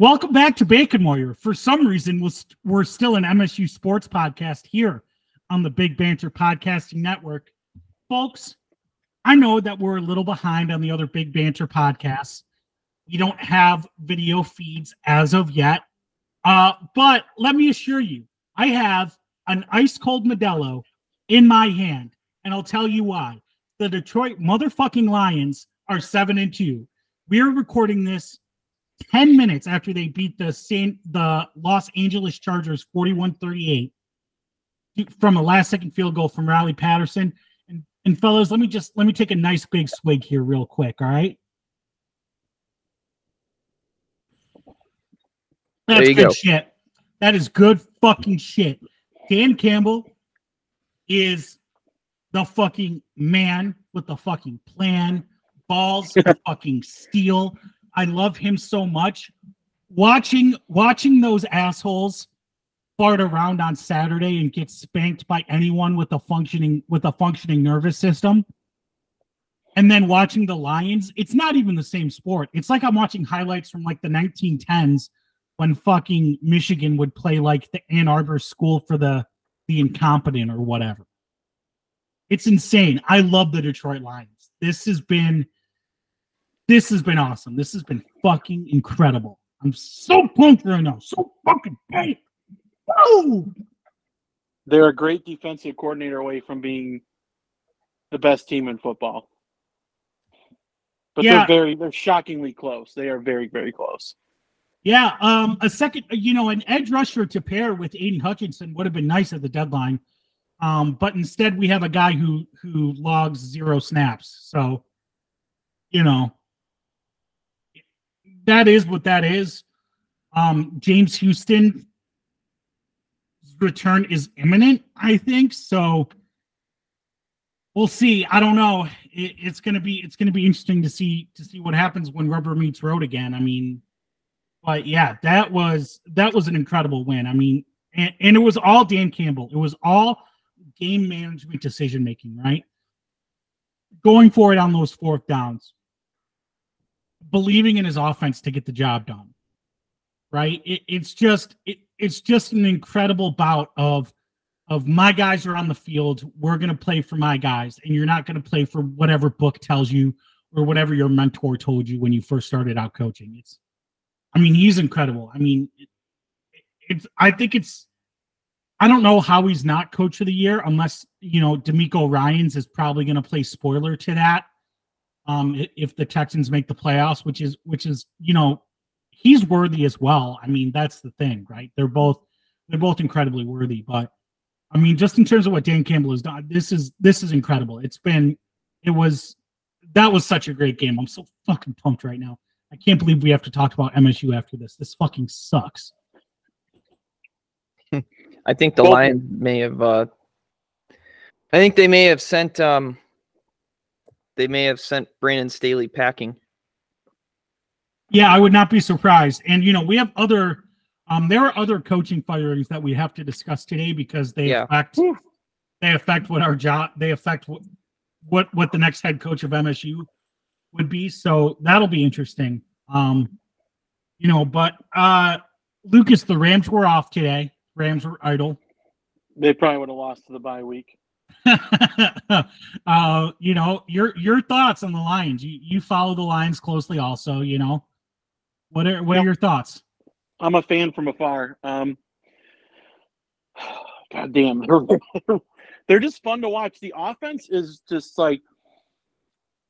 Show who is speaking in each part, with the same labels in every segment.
Speaker 1: Welcome back to Bacon Warrior. For some reason, we're still an MSU sports podcast here on the Big Banter Podcasting Network. Folks, I know that we're a little behind on the other Big Banter podcasts. We don't have video feeds as of yet. Uh, but let me assure you, I have an ice cold Modelo in my hand, and I'll tell you why. The Detroit motherfucking Lions are seven and two. We are recording this 10 minutes after they beat the San, the Los Angeles Chargers 41-38 from a last second field goal from Riley Patterson. And, and fellas, let me just let me take a nice big swig here real quick, all right? That's good go. shit. That is good fucking shit. Dan Campbell is the fucking man with the fucking plan, balls fucking steel. I love him so much. Watching watching those assholes fart around on Saturday and get spanked by anyone with a functioning with a functioning nervous system. And then watching the Lions, it's not even the same sport. It's like I'm watching highlights from like the 1910s when fucking Michigan would play like the Ann Arbor school for the the incompetent or whatever. It's insane. I love the Detroit Lions. This has been this has been awesome. This has been fucking incredible. I'm so pumped right now. So fucking pumped. Oh!
Speaker 2: They're a great defensive coordinator away from being the best team in football. But yeah. they're very they're shockingly close. They are very, very close.
Speaker 1: Yeah, um, a second, you know, an edge rusher to pair with Aidan Hutchinson would have been nice at the deadline, um, but instead we have a guy who who logs zero snaps. So, you know, that is what that is. Um, James Houston return is imminent, I think. So we'll see. I don't know. It, it's gonna be it's gonna be interesting to see to see what happens when rubber meets road again. I mean, but yeah, that was that was an incredible win. I mean, and, and it was all Dan Campbell. It was all game management decision making, right? Going for it on those fourth downs believing in his offense to get the job done. Right? It, it's just it, it's just an incredible bout of of my guys are on the field. We're going to play for my guys, and you're not going to play for whatever book tells you or whatever your mentor told you when you first started out coaching. It's, I mean, he's incredible. I mean, it, it's. I think it's. I don't know how he's not coach of the year unless you know DeMeco Ryans is probably going to play spoiler to that um, if the Texans make the playoffs, which is which is you know he's worthy as well. I mean that's the thing, right? They're both they're both incredibly worthy, but I mean just in terms of what Dan Campbell has done, this is this is incredible. It's been it was that was such a great game. I'm so fucking pumped right now. I can't believe we have to talk about MSU after this. This fucking sucks.
Speaker 3: I think the Lions may have. uh I think they may have sent um they may have sent Brandon Staley packing.
Speaker 1: Yeah, I would not be surprised. And you know, we have other um there are other coaching firings that we have to discuss today because they yeah. affect they affect what our job they affect what what what the next head coach of MSU would be. So that'll be interesting. Um you know, but uh Lucas, the Rams were off today. Rams were idle.
Speaker 2: They probably would have lost to the bye week.
Speaker 1: uh, you know, your your thoughts on the Lions. You you follow the Lions closely, also. You know, what are what yep. are your thoughts?
Speaker 2: I'm a fan from afar. Um, God damn, they're, they're just fun to watch. The offense is just like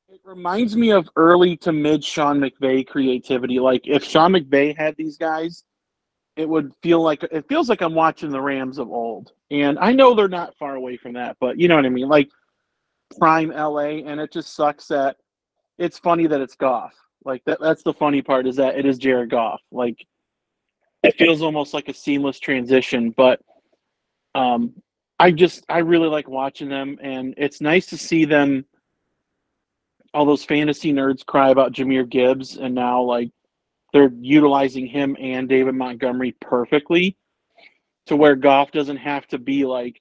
Speaker 2: it reminds me of early to mid Sean McVay creativity. Like if Sean McVay had these guys, it would feel like it feels like I'm watching the Rams of old. And I know they're not far away from that, but you know what I mean? Like prime LA, and it just sucks that it's funny that it's Goff. Like that that's the funny part is that it is Jared Goff. Like it feels almost like a seamless transition, but um I just I really like watching them and it's nice to see them all those fantasy nerds cry about Jahmyr Gibbs and now like they're utilizing him and David Montgomery perfectly to where Goff doesn't have to be like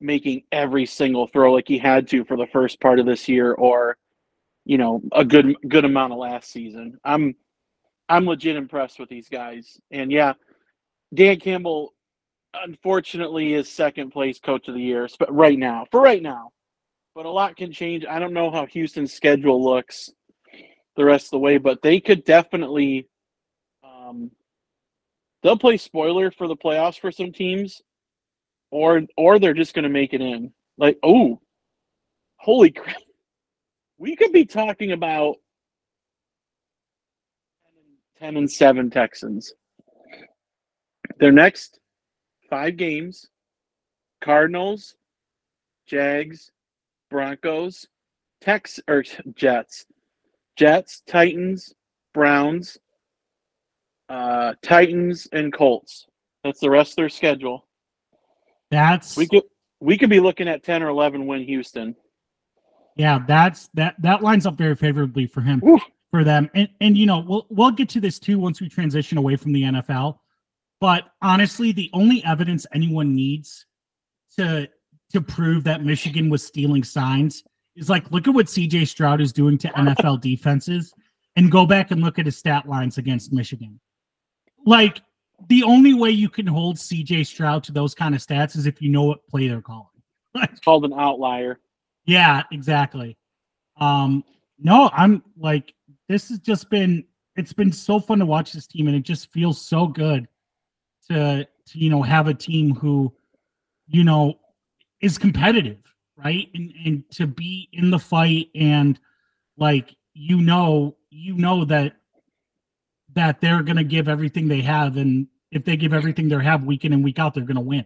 Speaker 2: making every single throw like he had to for the first part of this year or you know a good good amount of last season. I'm I'm legit impressed with these guys. And yeah, Dan Campbell, unfortunately, is second place coach of the year, but right now, for right now. But a lot can change. I don't know how Houston's schedule looks the rest of the way, but they could definitely. Um, they'll play spoiler for the playoffs for some teams, or or they're just going to make it in. Like, oh, holy crap! We could be talking about 10 and 7 Texans. Their next five games Cardinals, Jags, Broncos, Tex or Jets, Jets, Titans, Browns, uh, Titans, and Colts. That's the rest of their schedule.
Speaker 1: That's
Speaker 2: We could we could be looking at 10 or 11 win Houston.
Speaker 1: yeah, that's that that lines up very favorably for him
Speaker 2: Woof.
Speaker 1: for them. And and you know, we'll we'll get to this too once we transition away from the NFL. But honestly, the only evidence anyone needs to to prove that Michigan was stealing signs is like look at what CJ Stroud is doing to NFL defenses and go back and look at his stat lines against Michigan. Like the only way you can hold CJ Stroud to those kind of stats is if you know what play they're calling.
Speaker 2: It's called an outlier.
Speaker 1: Yeah, exactly. Um, no, I'm like, this has just been it's been so fun to watch this team, and it just feels so good to to you know have a team who, you know, is competitive, right? And and to be in the fight and like you know, you know that that they're gonna give everything they have, and if they give everything they have week in and week out, they're gonna win.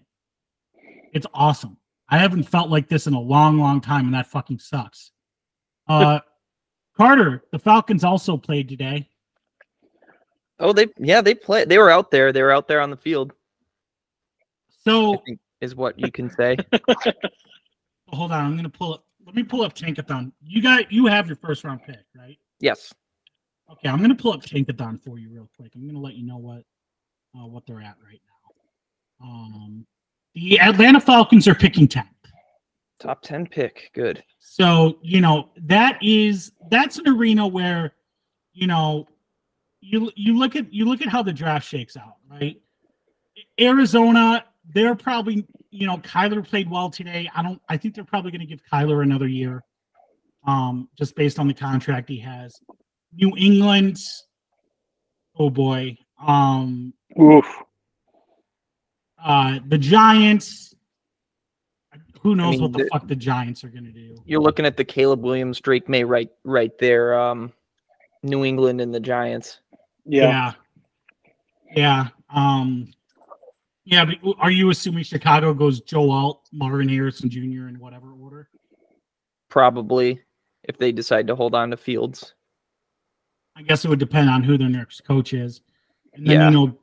Speaker 1: It's awesome. I haven't felt like this in a long, long time, and that fucking sucks. Uh, Carter, the Falcons also played today.
Speaker 3: Oh, they yeah, they play. They were out there. They were out there on the field.
Speaker 1: So
Speaker 3: is what you can say.
Speaker 1: hold on, I'm gonna pull up. Let me pull up Tankathon. You got you have your first round pick, right?
Speaker 3: yes.
Speaker 1: Okay, I'm gonna pull up Tankathon for you real quick. I'm gonna let you know what uh, what they're at right now. Um, the Atlanta Falcons are picking 10th.
Speaker 3: Top ten pick. Good.
Speaker 1: So, you know, that is that's an arena where, you know, you you look at you look at how the draft shakes out, right? Arizona, they're probably, you know, Kyler played well today. I don't I think they're probably going to give Kyler another year. Um, just based on the contract he has. New England, oh boy. Um,
Speaker 2: Oof.
Speaker 1: uh the Giants. Who knows
Speaker 3: mean,
Speaker 1: what the
Speaker 3: the-
Speaker 1: fuck the Giants are gonna do?
Speaker 3: You're looking at the Caleb Williams, Drake Maye right right there. Um, New England and the Giants.
Speaker 2: Yeah.
Speaker 1: Yeah. Yeah. Um yeah, but are you assuming Chicago goes Joe Alt, Marvin Harrison Jr. in whatever order?
Speaker 3: Probably if they decide to hold on to Fields.
Speaker 1: I guess it would depend on who their next coach is. And then
Speaker 3: Yeah.
Speaker 1: you know,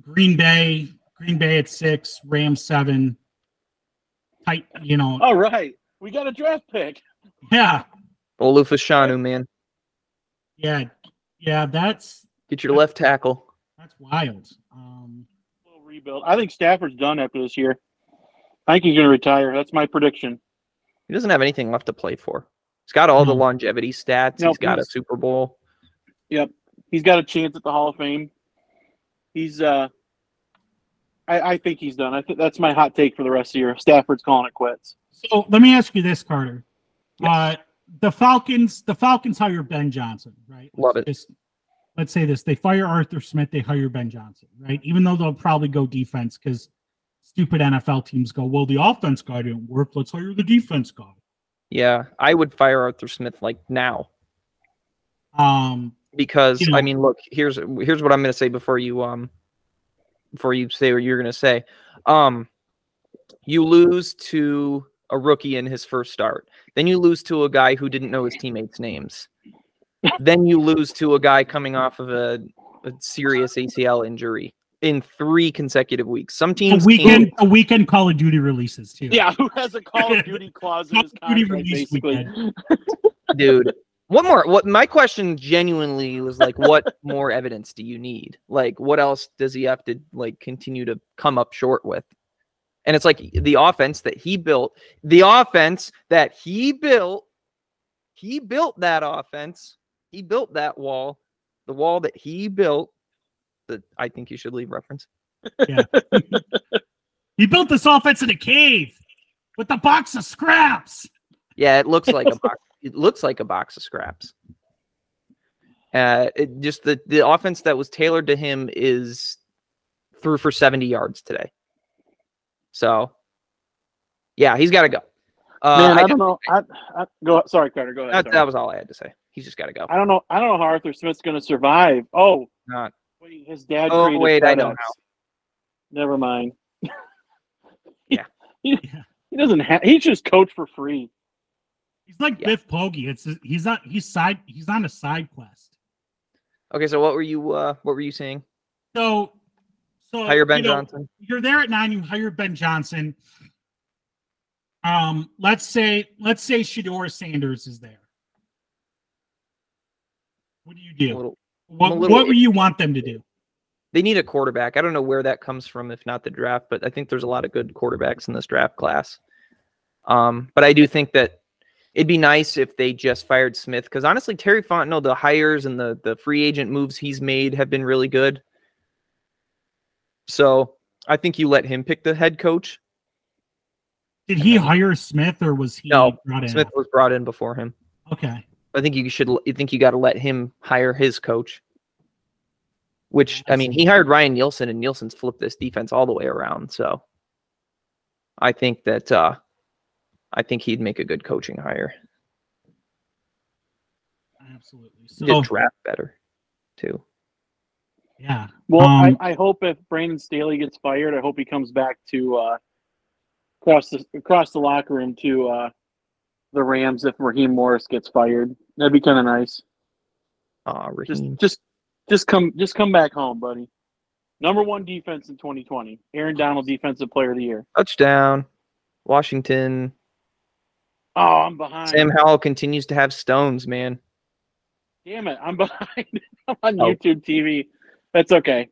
Speaker 1: Green Bay, Green Bay at six, Rams seven. Tight, you know,
Speaker 2: All right. We got a draft pick.
Speaker 1: yeah,
Speaker 3: Olu Fashanu, man.
Speaker 1: yeah, yeah. That's
Speaker 3: Get your left tackle.
Speaker 1: that's wild. Um,
Speaker 2: Little rebuild. I think Stafford's done after this year. I think he's going to retire. That's my prediction.
Speaker 3: He doesn't have anything left to play for. He's got all the longevity stats.
Speaker 2: No,
Speaker 3: he's got a Super Bowl.
Speaker 2: Yep, he's got a chance at the Hall of Fame. He's uh I, I think he's done. I think that's my hot take for the rest of the year. Stafford's calling it quits.
Speaker 1: so let me ask you this, Carter.
Speaker 3: Yes.
Speaker 1: Uh, the Falcons, the Falcons hire Ben Johnson, right?
Speaker 3: Love it.
Speaker 1: just- let's say this: they fire Arthur Smith, they hire Ben Johnson, right? Even though they'll probably go defense because stupid NFL teams go, well, the offense guy didn't work. Let's hire the defense guy.
Speaker 3: Yeah, I would fire Arthur Smith like now
Speaker 1: Um,
Speaker 3: because
Speaker 1: You know-
Speaker 3: I mean, look, here's here's what I'm going to say before you um before you say what you're going to say. Um, you lose to a rookie in his first start, then you lose to a guy who didn't know his teammates' names, then you lose to a guy coming off of a, a serious ACL injury in three consecutive weeks. Some
Speaker 1: a
Speaker 3: teams can't-
Speaker 1: weekend, a weekend Call of Duty releases too.
Speaker 2: Yeah, who has a Call of Duty clause in his
Speaker 1: Call of Duty
Speaker 2: contract,
Speaker 1: release
Speaker 2: basically.
Speaker 3: dude what more what my question genuinely was like what more evidence do you need like what else does he have to like continue to come up short with and it's like the offense that he built the offense that he built he built that offense he built that wall the wall that he built. That I think you should leave reference. Yeah.
Speaker 1: he built this offense in a cave with a box of scraps.
Speaker 3: Yeah, it looks like a box. It looks like a box of scraps. Uh, it just the the offense that was tailored to him is threw for 70 yards today. So, yeah, he's got to go. Uh,
Speaker 2: Man, I,
Speaker 3: I
Speaker 2: don't know. I, I, go. Sorry, Carter. Go ahead.
Speaker 3: that, that was all I had to say. He's just got to go.
Speaker 2: I don't know. I don't know how Arthur Smith's going to survive. Oh,
Speaker 3: Not.
Speaker 2: wait, his dad.
Speaker 3: Oh,
Speaker 2: created
Speaker 3: wait, I know
Speaker 2: FedEx. Never mind.
Speaker 3: Yeah.
Speaker 2: he,
Speaker 1: Yeah.
Speaker 2: he doesn't have. He's just coach for free.
Speaker 1: He's like
Speaker 3: Yeah.
Speaker 1: Biff Poggi. It's he's not he's side he's on a side quest.
Speaker 3: Okay, so what were you uh what were you saying?
Speaker 1: So so
Speaker 3: Hire Ben
Speaker 1: you know,
Speaker 3: Johnson.
Speaker 1: You're there at nine. You hire Ben Johnson. Um, let's say let's say Shedeur Sanders is there. What do you do?
Speaker 3: little-
Speaker 1: What what would you want them to do?
Speaker 3: they need a quarterback. I don't know where that comes from, if not the draft, but I think there's a lot of good quarterbacks in this draft class. Um, but I do think that it'd be nice if they just fired Smith because honestly, Terry Fontenot, the hires and the the free agent moves he's made have been really good. So I think you let him pick the head coach.
Speaker 1: Did he hire Smith or was he
Speaker 3: No,
Speaker 1: brought in?
Speaker 3: Smith was brought in before him.
Speaker 1: Okay.
Speaker 3: I think you should. You think you got to let him hire his coach. Which I mean, he hired Ryan Nielsen, and Nielsen's flipped this defense all the way around. So, I think that uh I think he'd make a good coaching hire.
Speaker 1: Absolutely.
Speaker 3: He'd
Speaker 1: So
Speaker 3: draft better, too.
Speaker 1: yeah.
Speaker 2: Well,
Speaker 1: Um,
Speaker 2: I, I hope if Brandon Staley gets fired, I hope he comes back to uh, across the across the locker room to uh, the Rams. If Raheem Morris gets fired, that'd be kind of nice. Just just just come just come back home, buddy. Number one defense in 2020. Aaron Donald, Defensive Player of the Year.
Speaker 3: touchdown. Washington.
Speaker 2: Oh, I'm behind.
Speaker 3: Sam Howell continues to have stones, man.
Speaker 2: Damn it, I'm behind. I'm on
Speaker 3: Oh.
Speaker 2: YouTube TV. That's okay.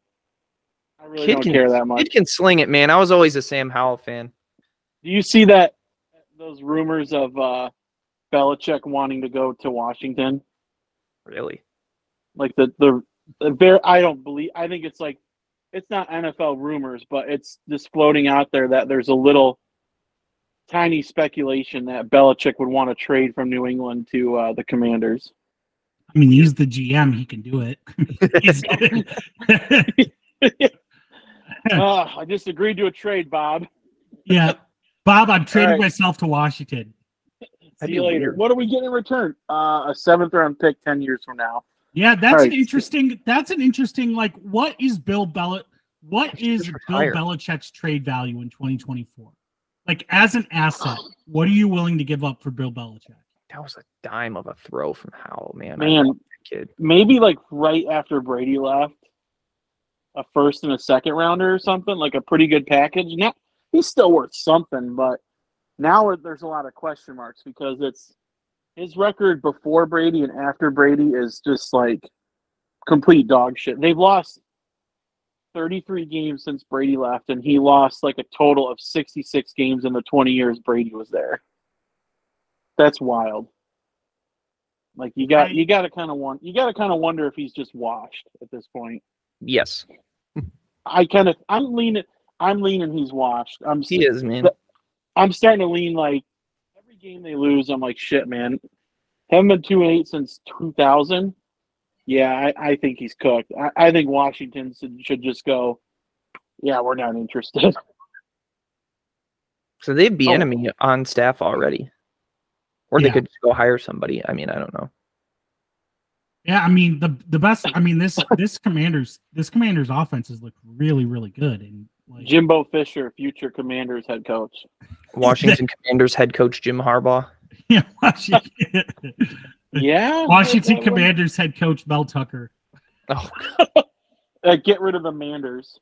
Speaker 2: I really
Speaker 3: Kid
Speaker 2: don't
Speaker 3: can-
Speaker 2: care that much.
Speaker 3: Kid can sling it, man. I was always a Sam Howell fan.
Speaker 2: Do you see that? Those rumors of uh, Belichick wanting to go to Washington.
Speaker 3: Really.
Speaker 2: like the the, the very I don't believe I think it's like it's not NFL rumors, but it's just floating out there that there's a little tiny speculation that Belichick would want to trade from New England to uh, the Commanders.
Speaker 1: I mean, he's the GM. He can do it. He's-
Speaker 2: uh, I just agreed to a trade, Bob.
Speaker 1: yeah. Bob, I'm trading
Speaker 2: right.
Speaker 1: myself to Washington.
Speaker 3: That'd
Speaker 2: See you later.
Speaker 3: weird.
Speaker 2: What do we get in return? Uh, a seventh round pick ten years from now.
Speaker 1: Yeah, that's
Speaker 2: All
Speaker 1: an interesting. That's an interesting. Like, what is Bill Belichick? What is
Speaker 3: Just
Speaker 1: Bill. Belichick's trade value in 2024? Like, as an asset, what are you willing to give up for Bill Belichick?
Speaker 3: That was a dime of a throw from Howell, man.
Speaker 2: Man,
Speaker 3: kid.
Speaker 2: maybe like right after Brady left, a first and a second rounder or something, like a pretty good package. Not he's still worth something, but now there's a lot of question marks because it's his record before Brady and after Brady is just like complete dog shit. They've lost 33 games since Brady left, and he lost like a total of 66 games in the 20 years Brady was there. That's wild. Like you got
Speaker 1: Right.
Speaker 2: you got to kind of want you got to kind of wonder if he's just washed at this point.
Speaker 3: Yes,
Speaker 2: I kind of I'm leaning I'm leaning he's washed. I'm
Speaker 3: he is, man.
Speaker 2: But- I'm starting to lean like every game they lose. I'm like shit, man. Haven't been two and eight since 2000. Yeah, I, I think he's cooked. I, I think Washington should, should just go. Yeah, we're not interested.
Speaker 3: So they have the
Speaker 2: Oh.
Speaker 3: enemy on staff already, or they could just go hire somebody. I mean, I don't know.
Speaker 1: Yeah, I mean the the best. I mean this this commander's this commander's offenses look really really good and like
Speaker 2: Jimbo Fisher, future Commanders head coach.
Speaker 3: Washington Commanders head coach Jim Harbaugh.
Speaker 1: yeah, Washington,
Speaker 2: Yeah,
Speaker 1: Washington
Speaker 2: that would-
Speaker 1: Commanders head coach Mel Tucker.
Speaker 3: Oh,
Speaker 2: Uh, get rid of the Manders.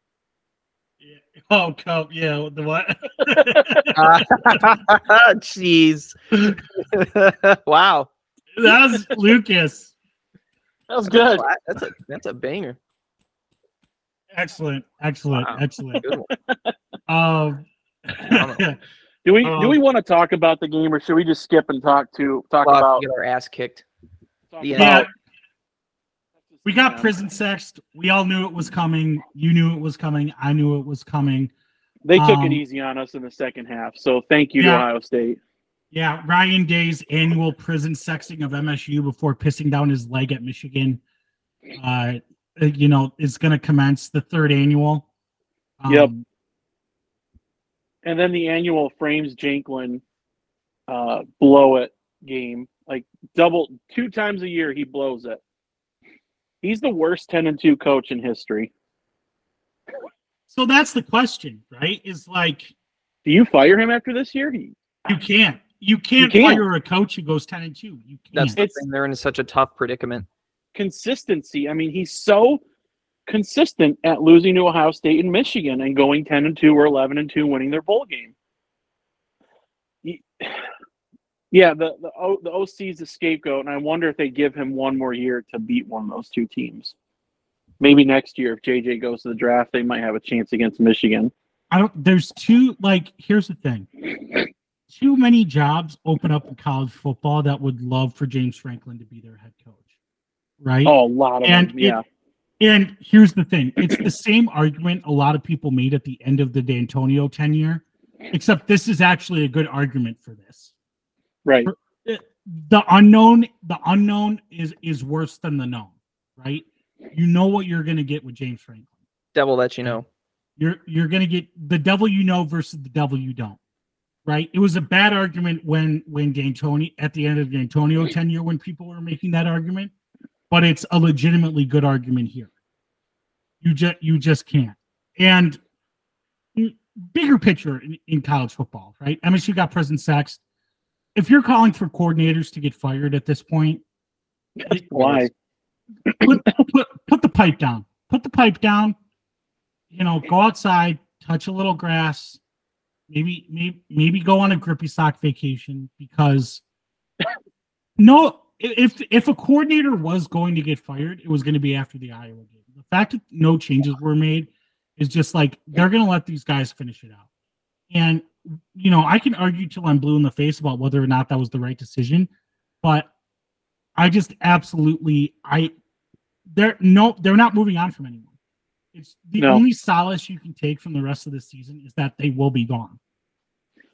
Speaker 1: Oh, co- yeah, the what?
Speaker 3: jeez. wow,
Speaker 1: that was Lucas.
Speaker 2: That was good.
Speaker 3: That's a that's a banger.
Speaker 1: Excellent, excellent,
Speaker 3: Wow.
Speaker 1: excellent. Um,
Speaker 2: Do we
Speaker 1: Um,
Speaker 2: do we want to talk about the game, or should we just skip and talk to talk
Speaker 3: We'll
Speaker 2: about
Speaker 3: get our ass kicked.
Speaker 2: talk about
Speaker 1: yeah, We got prison sexed. We all knew it was coming. You knew it was coming. I knew it was coming.
Speaker 2: They took
Speaker 1: Um,
Speaker 2: it easy on us in the second half. So thank you to Ohio State.
Speaker 1: Yeah, Ryan Day's annual prison sexing of MSU before pissing down his leg at Michigan. Uh, you know, is going to commence the third annual. Um,
Speaker 2: Yep. And then the annual Frames Janklin uh, blow it game. Like double two times a year he blows it. He's the worst 10 and 2 coach in history.
Speaker 1: So that's the question, right? Is like
Speaker 2: Do you fire him after this year? He,
Speaker 1: you can't you can't,
Speaker 2: can't.
Speaker 1: fire a coach who goes ten and two. You can't.
Speaker 3: That's the
Speaker 2: It's-
Speaker 3: thing. They're in such a tough predicament.
Speaker 2: Consistency. I mean, he's so consistent at losing to Ohio State and Michigan and going 10 and 2 or 11 and 2 winning their bowl game. Yeah, the the, o, the OC's the scapegoat, and I wonder if they give him one more year to beat one of those two teams. Maybe next year, if JJ goes to the draft, they might have a chance against Michigan.
Speaker 1: I don't. There's two. Like, here's the thing. Too many jobs open up in college football that would love for James Franklin to be their head coach, right?
Speaker 2: Oh, a lot of
Speaker 1: And
Speaker 2: them.
Speaker 1: it-
Speaker 2: Yeah,
Speaker 1: And here's the thing: it's the same argument a lot of people made at the end of the D'Antonio tenure, except this is actually a good argument for this.
Speaker 2: right.
Speaker 1: Eh, the unknown, the unknown is is worse than the known, right? You know what you're going to get with James Franklin.
Speaker 3: Devil that you know.
Speaker 1: You're you're going to get the devil you know versus the devil you don't, right? It was a bad argument when when D'Antonio at the end of the D'Antonio tenure when people were making that argument, but it's a legitimately good argument here. You just you just can't. And bigger picture in, in college football, right? MSU got prison sexed. If you're calling for coordinators to get fired at this point,
Speaker 2: Why?
Speaker 1: put, put put the pipe down. Put the pipe down. You know, go outside, touch a little grass. Maybe maybe maybe go on a grippy sock vacation because no if if a coordinator was going to get fired, it was going to be after the Iowa game. The fact that no changes were made is just like they're going to let these guys finish it out. And you know, I can argue till I'm blue in the face about whether or not that was the right decision, but I just absolutely I they're no they're not moving on from anyone. It's the
Speaker 2: No.
Speaker 1: only solace you can take from the rest of the season is that they will be gone.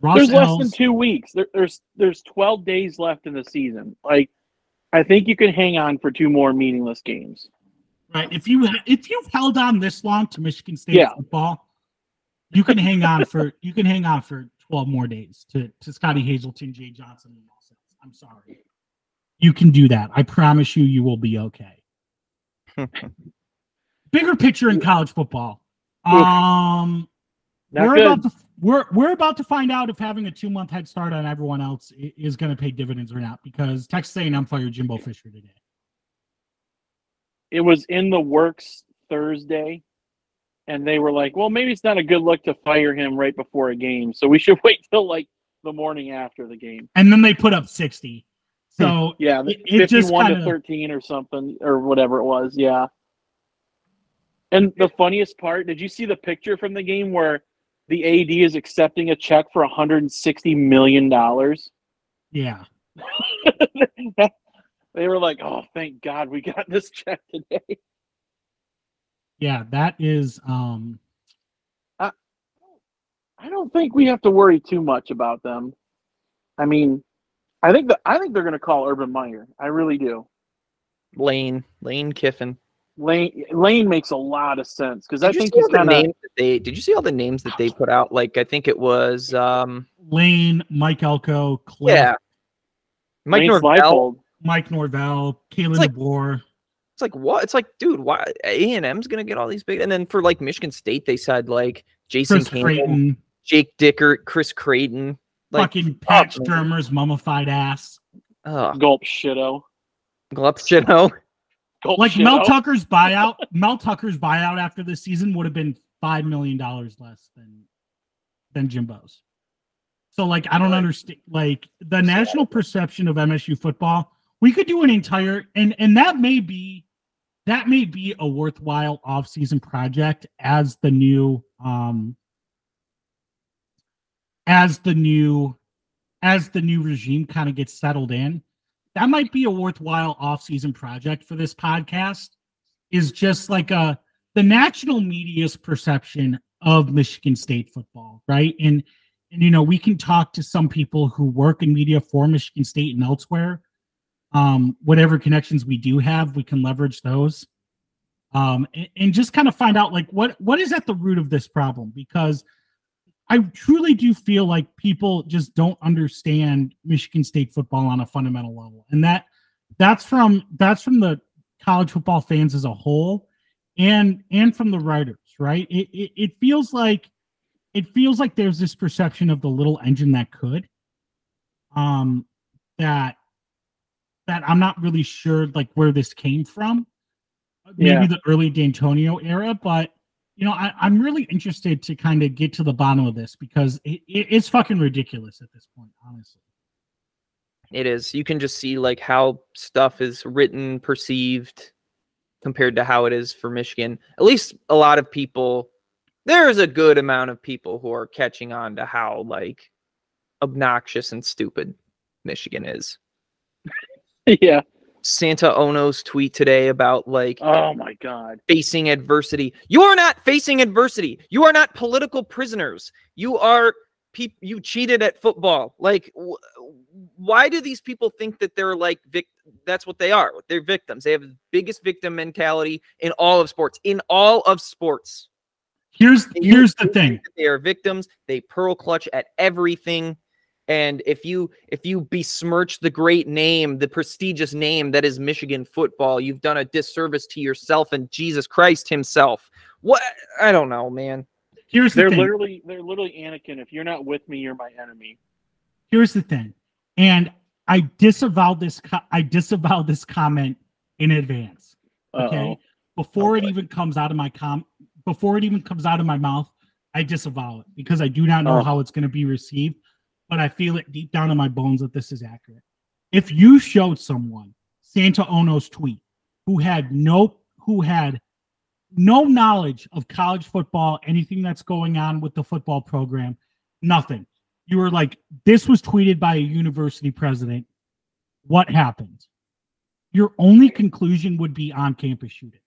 Speaker 1: Ross
Speaker 2: There's less than two weeks. There, there's there's 12 days left in the season. Like, I think you can hang on for two more meaningless games.
Speaker 1: right. If you if you've held on this long to Michigan State
Speaker 2: Yeah.
Speaker 1: football, you can hang on for you can hang on for 12 more days to to Scottie Hazelton, Jay Johnson, and all that. I'm sorry. You can do that. I promise you, you will be okay. Bigger picture in college football. Um,
Speaker 2: Not
Speaker 1: we're
Speaker 2: good.
Speaker 1: about to we're we're about to find out if having a two month head start on everyone else is going to pay dividends or not because Texas A&M fired Jimbo Fisher today.
Speaker 2: it was in the works Thursday, and they were like, "Well, maybe it's not a good look to fire him right before a game, so we should wait till like the morning after the game."
Speaker 1: And then they put up 60. Hmm. So
Speaker 2: Yeah,
Speaker 1: It- it just
Speaker 2: fifty-one
Speaker 1: kinda-
Speaker 2: to thirteen or something or whatever it was. Yeah. And the funniest part, did you see the picture from the game where the AD is accepting a check for 160 million dollars?
Speaker 1: yeah.
Speaker 2: they were like, "Oh, thank God we got this check today."
Speaker 1: Yeah, that is um
Speaker 2: I don't think we have to worry too much about them. I mean, I think that I think they're going to call Urban Meyer. I really do.
Speaker 3: Lane, Lane Kiffin.
Speaker 2: Lane Lane makes a lot of sense because I
Speaker 3: Did you
Speaker 2: think he's
Speaker 3: all the
Speaker 2: kind of
Speaker 3: names that they? Did you see all the names that they put out? Like I think it was, um,
Speaker 1: Lane, Mike Elko, Cliff,
Speaker 3: yeah, Mike
Speaker 2: Lane
Speaker 3: Norvell.
Speaker 2: Leipold.
Speaker 1: Mike Norvell, Kalen
Speaker 3: like-
Speaker 1: DeBoer.
Speaker 3: It's like what? It's like, dude, why A and M's gonna get all these big? And then for like Michigan State, they said like Jason
Speaker 1: Chris
Speaker 3: Campbell,
Speaker 1: Creighton,
Speaker 3: Jake Dickert, Chris Creighton. Like,
Speaker 1: fucking Pat
Speaker 3: fuck, man.
Speaker 1: Sturmer's mummified ass.
Speaker 3: oh,
Speaker 2: Gulp shito.
Speaker 3: Glupshino.
Speaker 2: Gulp
Speaker 1: Like Mel
Speaker 2: shito.
Speaker 1: Tucker's buyout, Mel Tucker's buyout after this season would have been five million dollars less than than Jimbo's. So like I don't
Speaker 3: Right.
Speaker 1: understand like the national perception of MSU football. We could do an entire and and that may be that may be a worthwhile off-season project as the new um as the new as the new regime kind of gets settled in that might be a worthwhile off-season project for this podcast is just like a the national media's perception of Michigan State football, right? And and you know, we can talk to some people who work in media for Michigan State and elsewhere. Um, whatever connections we do have, we can leverage those. Um, and, and just kind of find out like what what is at the root of this problem because I truly do feel like people just don't understand Michigan State football on a fundamental level. And that that's from that's from the college football fans as a whole and and from the writers, right? It, it, it feels like it feels like there's this perception of the little engine that could um that that I'm not really sure like where this came from. Maybe
Speaker 2: Yeah.
Speaker 1: the early D'Antonio era, but you know, I, I'm really interested to kind of get to the bottom of this because it, it, it's fucking ridiculous at this point, honestly.
Speaker 3: It is. You can just see like how stuff is written, perceived compared to how it is for Michigan. At least a lot of people there's a good amount of people who are catching on to how like obnoxious and stupid Michigan is.
Speaker 2: yeah.
Speaker 3: Santa Ono's tweet today about like
Speaker 2: Oh my god.
Speaker 3: facing adversity. You are not facing adversity. You are not political prisoners. You are peop you cheated at football. Like wh- why do these people think that they're like vic- that's what they are. They're victims. They have the biggest victim mentality in all of sports. In all of sports.
Speaker 1: Here's
Speaker 3: They
Speaker 1: here's the thing.
Speaker 3: They are victims. They pearl clutch at everything. And if you if you besmirch the great name, the prestigious name that is Michigan football, you've done a disservice to yourself and Jesus Christ himself. What I don't know, man.
Speaker 1: Here's the
Speaker 2: They're
Speaker 1: thing.
Speaker 2: literally they're literally Anakin. If you're not with me, you're my enemy.
Speaker 1: here's the thing and i disavow this co- i disavow this comment in advance okay
Speaker 2: Uh-oh.
Speaker 1: before
Speaker 2: Oh,
Speaker 1: it even comes out of my com before it even comes out of my mouth i disavow it because i do not know
Speaker 2: Oh.
Speaker 1: how it's going to be received but i feel it deep down in my bones that this is accurate if you showed someone santa ono's tweet who had no who had no knowledge of college football anything that's going on with the football program nothing you were like, this was tweeted by a university president. What happened? Your only conclusion would be on campus shooting.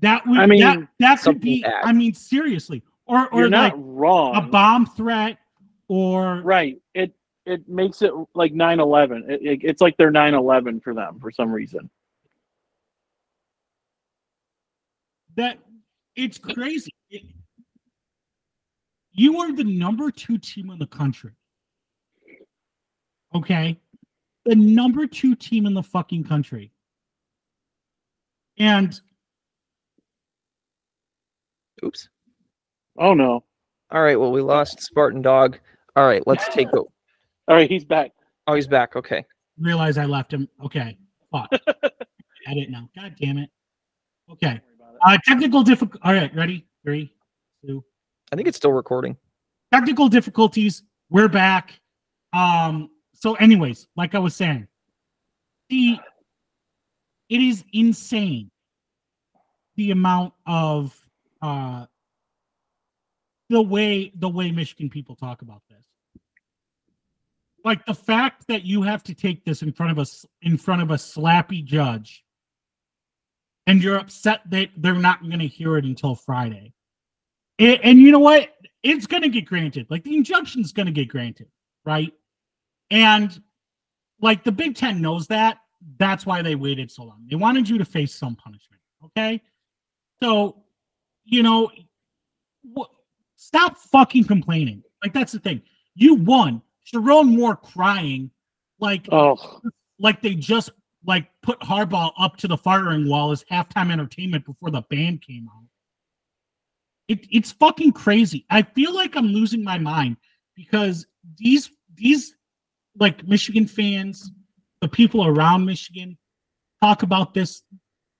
Speaker 1: That would
Speaker 2: I mean,
Speaker 1: that, that could be,
Speaker 3: bad.
Speaker 1: I mean, seriously. Or or
Speaker 2: You're
Speaker 1: like
Speaker 2: not wrong.
Speaker 1: a bomb threat or
Speaker 2: Right. It it makes it like 9/11. It, it, it's like they're 9/11 for them for some reason.
Speaker 1: that it's crazy. It- you are the number two team in the country. Okay. The number two team in the fucking country. And
Speaker 3: Oops.
Speaker 2: Oh no.
Speaker 3: All right. Well, we lost Spartan Dog. All right. Let's take a.
Speaker 2: All right, he's back.
Speaker 3: Oh, he's back. Okay.
Speaker 1: realize I left him. Okay. Fuck. I didn't know. God damn it. Okay. Uh technical difficult. All right, ready? Three, two.
Speaker 3: I think it's still recording.
Speaker 1: Technical difficulties. We're back. Um, so, anyways, like I was saying, the it is insane the amount of uh the way the way Michigan people talk about this. Like the fact that you have to take this in front of us in front of a slappy judge and you're upset that they're not going to hear it until Friday. And, you know what? It's going to get granted. Like the injunction's going to get granted, right? And like the Big Ten knows that. That's why they waited so long. They wanted you to face some punishment. Okay. So, you know, wh- stop fucking complaining. Like that's the thing. You won. Sherrone Moore crying, like
Speaker 2: Oh,
Speaker 1: like they just like put Harbaugh up to the firing wall as halftime entertainment before the band came out. It, it's fucking crazy. I feel like I'm losing my mind because these these like Michigan fans, the people around Michigan, talk about this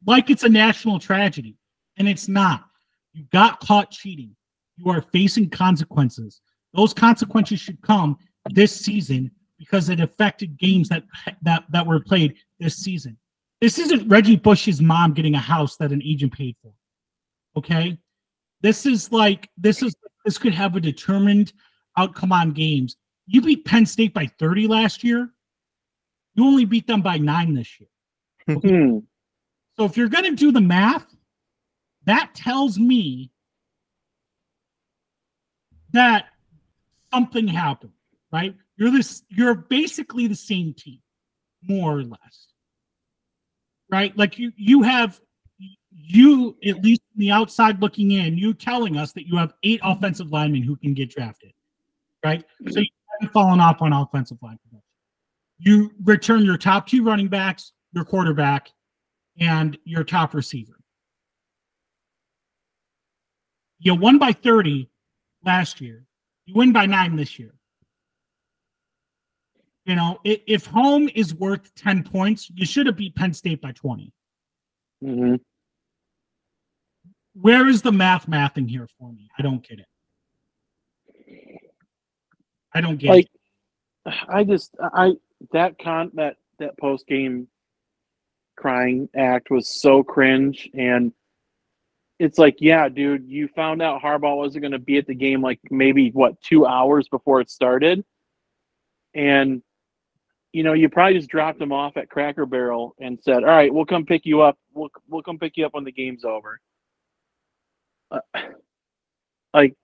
Speaker 1: like it's a national tragedy, and it's not. You got caught cheating. You are facing consequences. Those consequences should come this season because it affected games that that that were played this season. This isn't Reggie Bush's mom getting a house that an agent paid for. Okay? This is like this is this could have a determined outcome on games. You beat Penn State by 30 last year. You only beat them by 9 this year.
Speaker 2: hmm.
Speaker 1: So if you're going to do the math, that tells me that something happened, right? You're this you're basically the same team, more or less. Right? Like you you have you at least from the outside looking in, you telling us that you have eight offensive linemen who can get drafted. Right? So you haven't fallen off on offensive line production. You return your top two running backs, your quarterback, and your top receiver. You won by 30 last year. You win by nine this year. You know, i- if home is worth 10 points, you should have beat Penn State by 20.
Speaker 2: hmm
Speaker 1: Where is the math mathing here for me? I don't get it. I don't get
Speaker 2: Like,
Speaker 1: it.
Speaker 2: I just I that con that that post game crying act was so cringe and it's like yeah dude you found out Harbaugh wasn't going to be at the game like maybe what 2 hours before it started? And you know you probably just dropped him off at Cracker Barrel and said all right we'll come pick you up. We'll we'll come pick you up when the game's over. Uh, like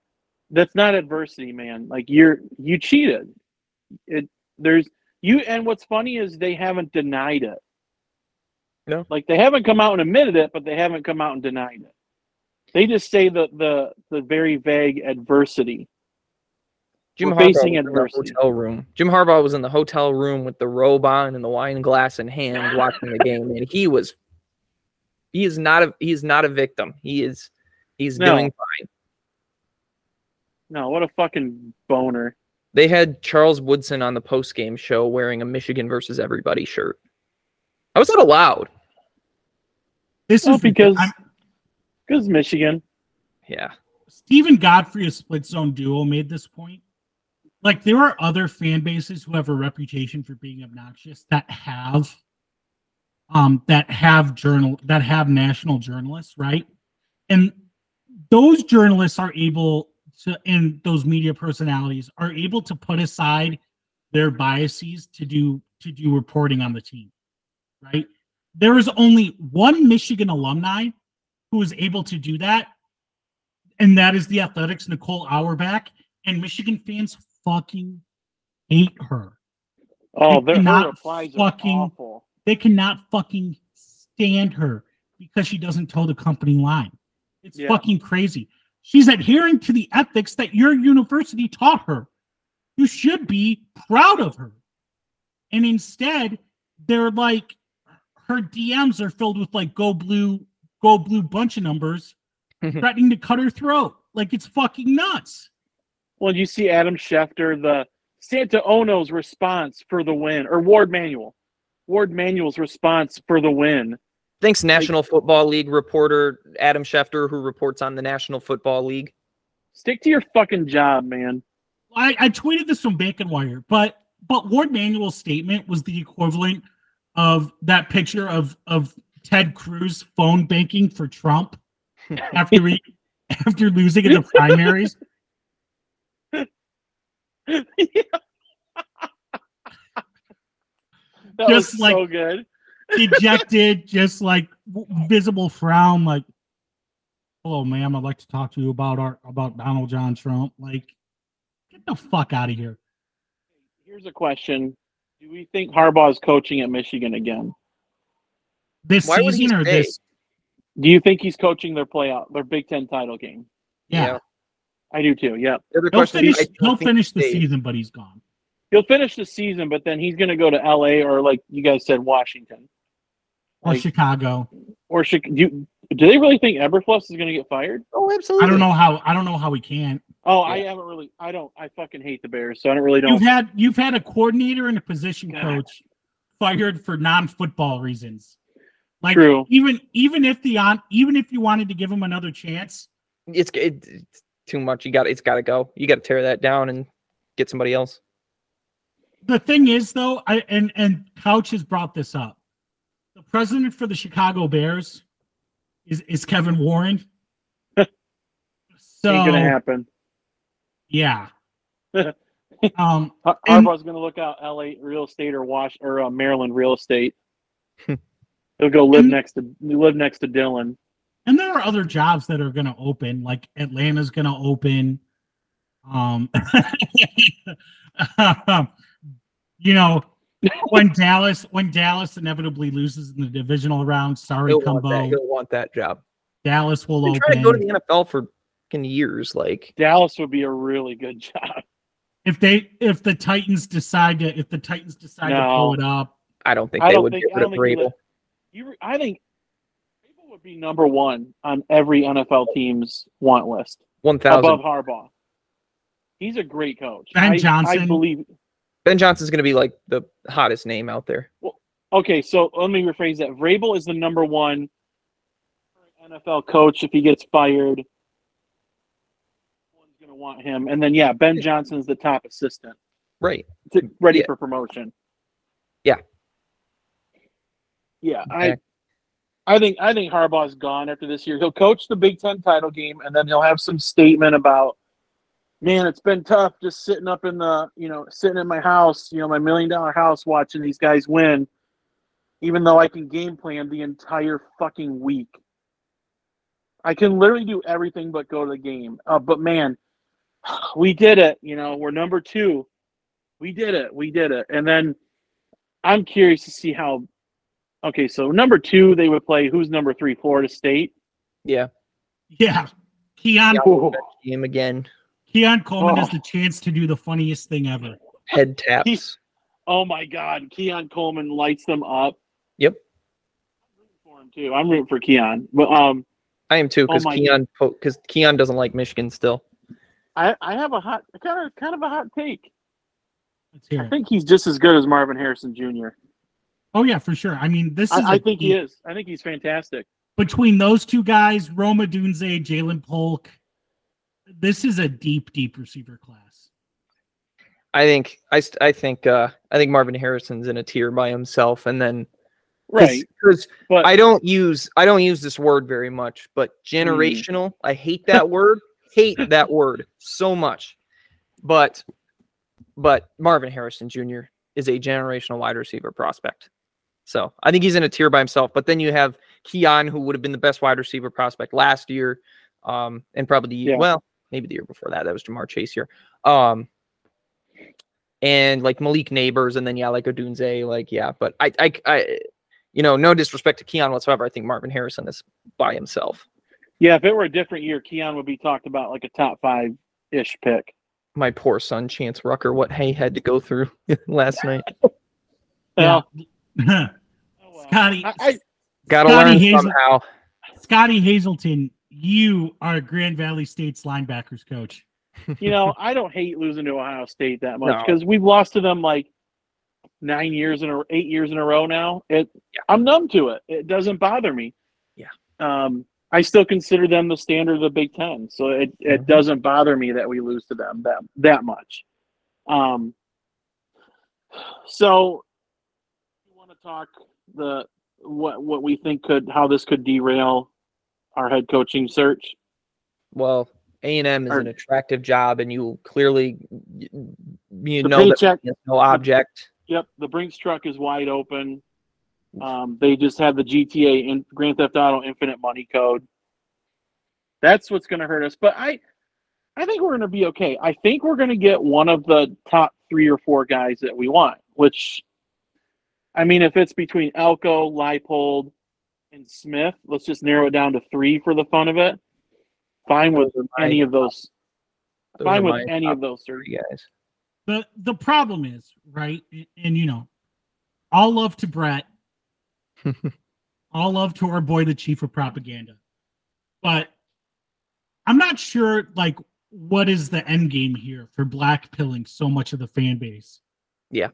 Speaker 2: that's not adversity man. Like you're you cheated. It there's you and what's funny is they haven't denied it.
Speaker 3: No.
Speaker 2: like they haven't come out and admitted it but they haven't come out and denied it they just say the the the very vague adversity
Speaker 3: Jim
Speaker 2: We're
Speaker 3: Harbaugh
Speaker 2: facing
Speaker 3: was in the
Speaker 2: adversity.
Speaker 3: hotel room. Jim Harbaugh was in the hotel room with the robe on and the wine glass in hand, watching the game, and he was. He is not a. He is not a victim. He is. He's
Speaker 2: No.
Speaker 3: doing fine.
Speaker 2: no what a fucking boner
Speaker 3: They had Charles Woodson on the post game show wearing a Michigan versus everybody shirt. How was that allowed?
Speaker 1: This
Speaker 2: well,
Speaker 1: is
Speaker 2: because
Speaker 1: I'm-
Speaker 2: because michigan
Speaker 3: Yeah.
Speaker 1: Steven Godfrey, a split zone duo, made this point. Like there are other fan bases who have a reputation for being obnoxious that have um that have journal that have national journalists, right? And those journalists are able to and those media personalities are able to put aside their biases to do to do reporting on the team, right? There is only one Michigan alumni who is able to do that and that is the Athletic's Nicole Auerbach, and Michigan fans fucking hate her.
Speaker 2: oh
Speaker 1: They
Speaker 2: their her
Speaker 1: cannot
Speaker 2: replies are
Speaker 1: fucking-
Speaker 2: awful
Speaker 1: They cannot fucking stand her because she doesn't toe the company line. It's
Speaker 2: Yeah.
Speaker 1: fucking crazy. She's adhering to the ethics that your university taught her. You should be proud of her. And instead, they're like her DMs are filled with like go blue, go blue bunch of numbers mm-hmm. threatening to cut her throat. Like it's fucking nuts.
Speaker 2: well you see adam schefter the santa ono's response for the win or Warde Manuel Warde Manuel's response for the win
Speaker 3: Thanks, National Football League reporter Adam Schefter, who reports on the National Football League.
Speaker 2: stick to your fucking job man
Speaker 1: I, I tweeted this from Bacon Wire, but but Warde Manuel's statement was the equivalent of that picture of of Ted Cruz phone banking for Trump after he after losing in the primaries.
Speaker 2: that
Speaker 1: Just
Speaker 2: was
Speaker 1: like-
Speaker 2: so good
Speaker 1: Dejected, just like visible frown, like, "Hello, ma'am. I'd like to talk to you about our about Donald John Trump." Like, get the fuck out of here.
Speaker 2: Here's a question: Do we think Harbaugh is coaching at Michigan again?
Speaker 1: This
Speaker 3: Why he
Speaker 1: season or
Speaker 3: stay?
Speaker 1: this?
Speaker 2: Do you think he's coaching their playout, their Big Ten title game?
Speaker 1: Yeah,
Speaker 3: Yeah.
Speaker 2: I do too. Yeah,
Speaker 3: The other
Speaker 1: he'll finish.
Speaker 3: is,
Speaker 1: He'll finish the
Speaker 3: they-
Speaker 1: season, but he's gone.
Speaker 2: He'll finish the season, but then he's going to go to L.A. or like you guys said, Washington
Speaker 1: Or
Speaker 2: Like-
Speaker 1: Chicago.
Speaker 2: or Chic- do. You, do they really think Eberflus is going to get fired?
Speaker 3: Oh, absolutely.
Speaker 1: I don't know how. I don't know how he can.
Speaker 2: Oh, I haven't really. I don't. I fucking hate the Bears, so I don't really don't.
Speaker 1: You've had you've had a coordinator and a position
Speaker 2: God.
Speaker 1: coach fired for non-football reasons. Like
Speaker 2: True.
Speaker 1: even even if the on even if you wanted to give him another chance,
Speaker 3: It's, it, it's too much. You got. It's got to go. You got to tear that down and get somebody else.
Speaker 1: the thing is though, I and and Couch has brought this up. The president for the Chicago Bears is is Kevin Warren. so
Speaker 2: Ain't gonna happen.
Speaker 1: yeah. um
Speaker 2: Har-
Speaker 1: And-
Speaker 2: gonna look out L.A. real estate or Wash or uh, Maryland real estate. He'll go live
Speaker 1: And-
Speaker 2: next to live next to Dylan.
Speaker 1: and there are other jobs that are going to open like atlanta's going to open um you know when dallas when dallas inevitably loses in the divisional round sorry
Speaker 3: He'll want, that,
Speaker 1: combo
Speaker 3: he'll want that job.
Speaker 1: dallas will
Speaker 3: They try to go to the NFL for years. Like,
Speaker 2: Dallas would be a really good job.
Speaker 1: if they if the titans decide to if the titans decide to pull it up
Speaker 3: I don't think
Speaker 2: I
Speaker 3: they
Speaker 2: don't
Speaker 3: would
Speaker 2: think-
Speaker 3: get rid of
Speaker 2: don't
Speaker 3: Vrabel.
Speaker 2: You, I think Vrabel would be number one on every NFL team's want list
Speaker 3: One
Speaker 2: above. Harbaugh. He's a great coach.
Speaker 1: Ben
Speaker 2: I,
Speaker 1: Johnson.
Speaker 2: I believe.
Speaker 3: Ben Johnson's going to be like the hottest name out there.
Speaker 2: Okay, so let me rephrase that. Vrabel is the number one NFL coach. If he gets fired, one's going to want him. And then yeah, Ben Johnson's the top assistant,
Speaker 3: Right.
Speaker 2: to, ready
Speaker 3: Yeah.
Speaker 2: for promotion.
Speaker 3: Yeah.
Speaker 2: Yeah,
Speaker 3: Okay.
Speaker 2: I. I think I think Harbaugh's gone after this year. He'll coach the Big Ten title game, and then he'll have some statement about, man, it's been tough just sitting up in the, you know, sitting in my house, you know, my million dollar house, watching these guys win, even though I can game plan the entire fucking week. I can literally do everything but go to the game. Uh, but man, we did it. You know, we're number two. We did it. We did it. And then I'm curious to see how. Okay, so number two, they would play. Who's number three? Florida State.
Speaker 3: Yeah.
Speaker 1: yeah keon
Speaker 3: Yeah.
Speaker 2: Ooh.
Speaker 3: Game again.
Speaker 1: keon coleman has
Speaker 2: Oh.
Speaker 1: the chance to do the funniest thing ever
Speaker 3: Head taps.
Speaker 2: Oh my God, Keon Coleman lights them up.
Speaker 3: Yep.
Speaker 2: I'm rooting for him too. I'm rooting for Keon, but um,
Speaker 3: I am too
Speaker 2: Oh
Speaker 3: because
Speaker 2: my
Speaker 3: Keon because Keon doesn't like Michigan still.
Speaker 2: I I have a hot kind of kind of a hot take.
Speaker 1: let's hear
Speaker 2: I
Speaker 1: it
Speaker 2: think he's just as good as Marvin Harrison Jr.
Speaker 1: oh yeah for sure i mean this is
Speaker 2: I think he is. I think he's fantastic.
Speaker 1: between those two guys, Rome Odunze, Ja'Lynn Polk, this is a deep, deep receiver class.
Speaker 3: I think I I think uh I think Marvin Harrison's in a tier by himself, and then
Speaker 2: Right,
Speaker 3: because I don't use I don't use this word very much, but
Speaker 2: Mm.
Speaker 3: generational. I hate that word. Hate that word so much. But but Marvin Harrison Jr. is a generational wide receiver prospect. So I think he's in a tier by himself. But then you have Keon, who would have been the best wide receiver prospect last year, um, and probably the year
Speaker 2: Yeah.
Speaker 3: well, maybe the year before that. That was Ja'Marr Chase year. Um, and like Malik Nabers, and then yeah, like Odunze, like yeah. But I, I, I, you know, no disrespect to Keon whatsoever. I think Marvin Harrison is by himself.
Speaker 2: yeah, if it were a different year, Keon would be talked about like a top five ish pick.
Speaker 3: My poor son, Chance Rucker, what he had to go through last night.
Speaker 1: Yeah.
Speaker 2: Well, oh well.
Speaker 1: Scottie,
Speaker 2: I, I,
Speaker 3: Got to
Speaker 1: Scottie
Speaker 3: learn
Speaker 1: Hazel-
Speaker 3: somehow.
Speaker 1: Scottie Hazelton, you are Grand Valley State's linebackers coach.
Speaker 2: you know, I don't hate losing to Ohio State that much
Speaker 3: No.
Speaker 2: because we've lost to them like nine years in a eight years in a row now. It
Speaker 3: Yeah.
Speaker 2: I'm numb to it. It doesn't bother me.
Speaker 3: Yeah.
Speaker 2: Um, I still consider them the standard of the Big Ten, so it, it
Speaker 3: Mhm.
Speaker 2: doesn't bother me that we lose to them that that much. Um, so you want to talk the what what we think could how this could derail our head coaching search?
Speaker 3: Well, A and M is an attractive job, and you clearly you know
Speaker 2: paycheck-
Speaker 3: there's no object.
Speaker 2: Yep, the Brinks truck is wide open. Um, they just have the GTA in Grand Theft Auto Infinite Money code. That's what's going to hurt us. But I, I think we're going to be okay. I think we're going to get one of the top three or four guys that we want. Which, I mean, if it's between Elko, Leipold, and Smith, let's just narrow it down to three for the fun of it. Fine with
Speaker 3: Those are my-
Speaker 2: any of those.
Speaker 3: those
Speaker 2: Fine with any of those three.
Speaker 3: three guys.
Speaker 1: The the problem is, right? And, and, you know, all love to Brett, all love to our boy, the chief of propaganda. But I'm not sure like what is the end game here for blackpilling so much of the fan base.
Speaker 3: Yeah.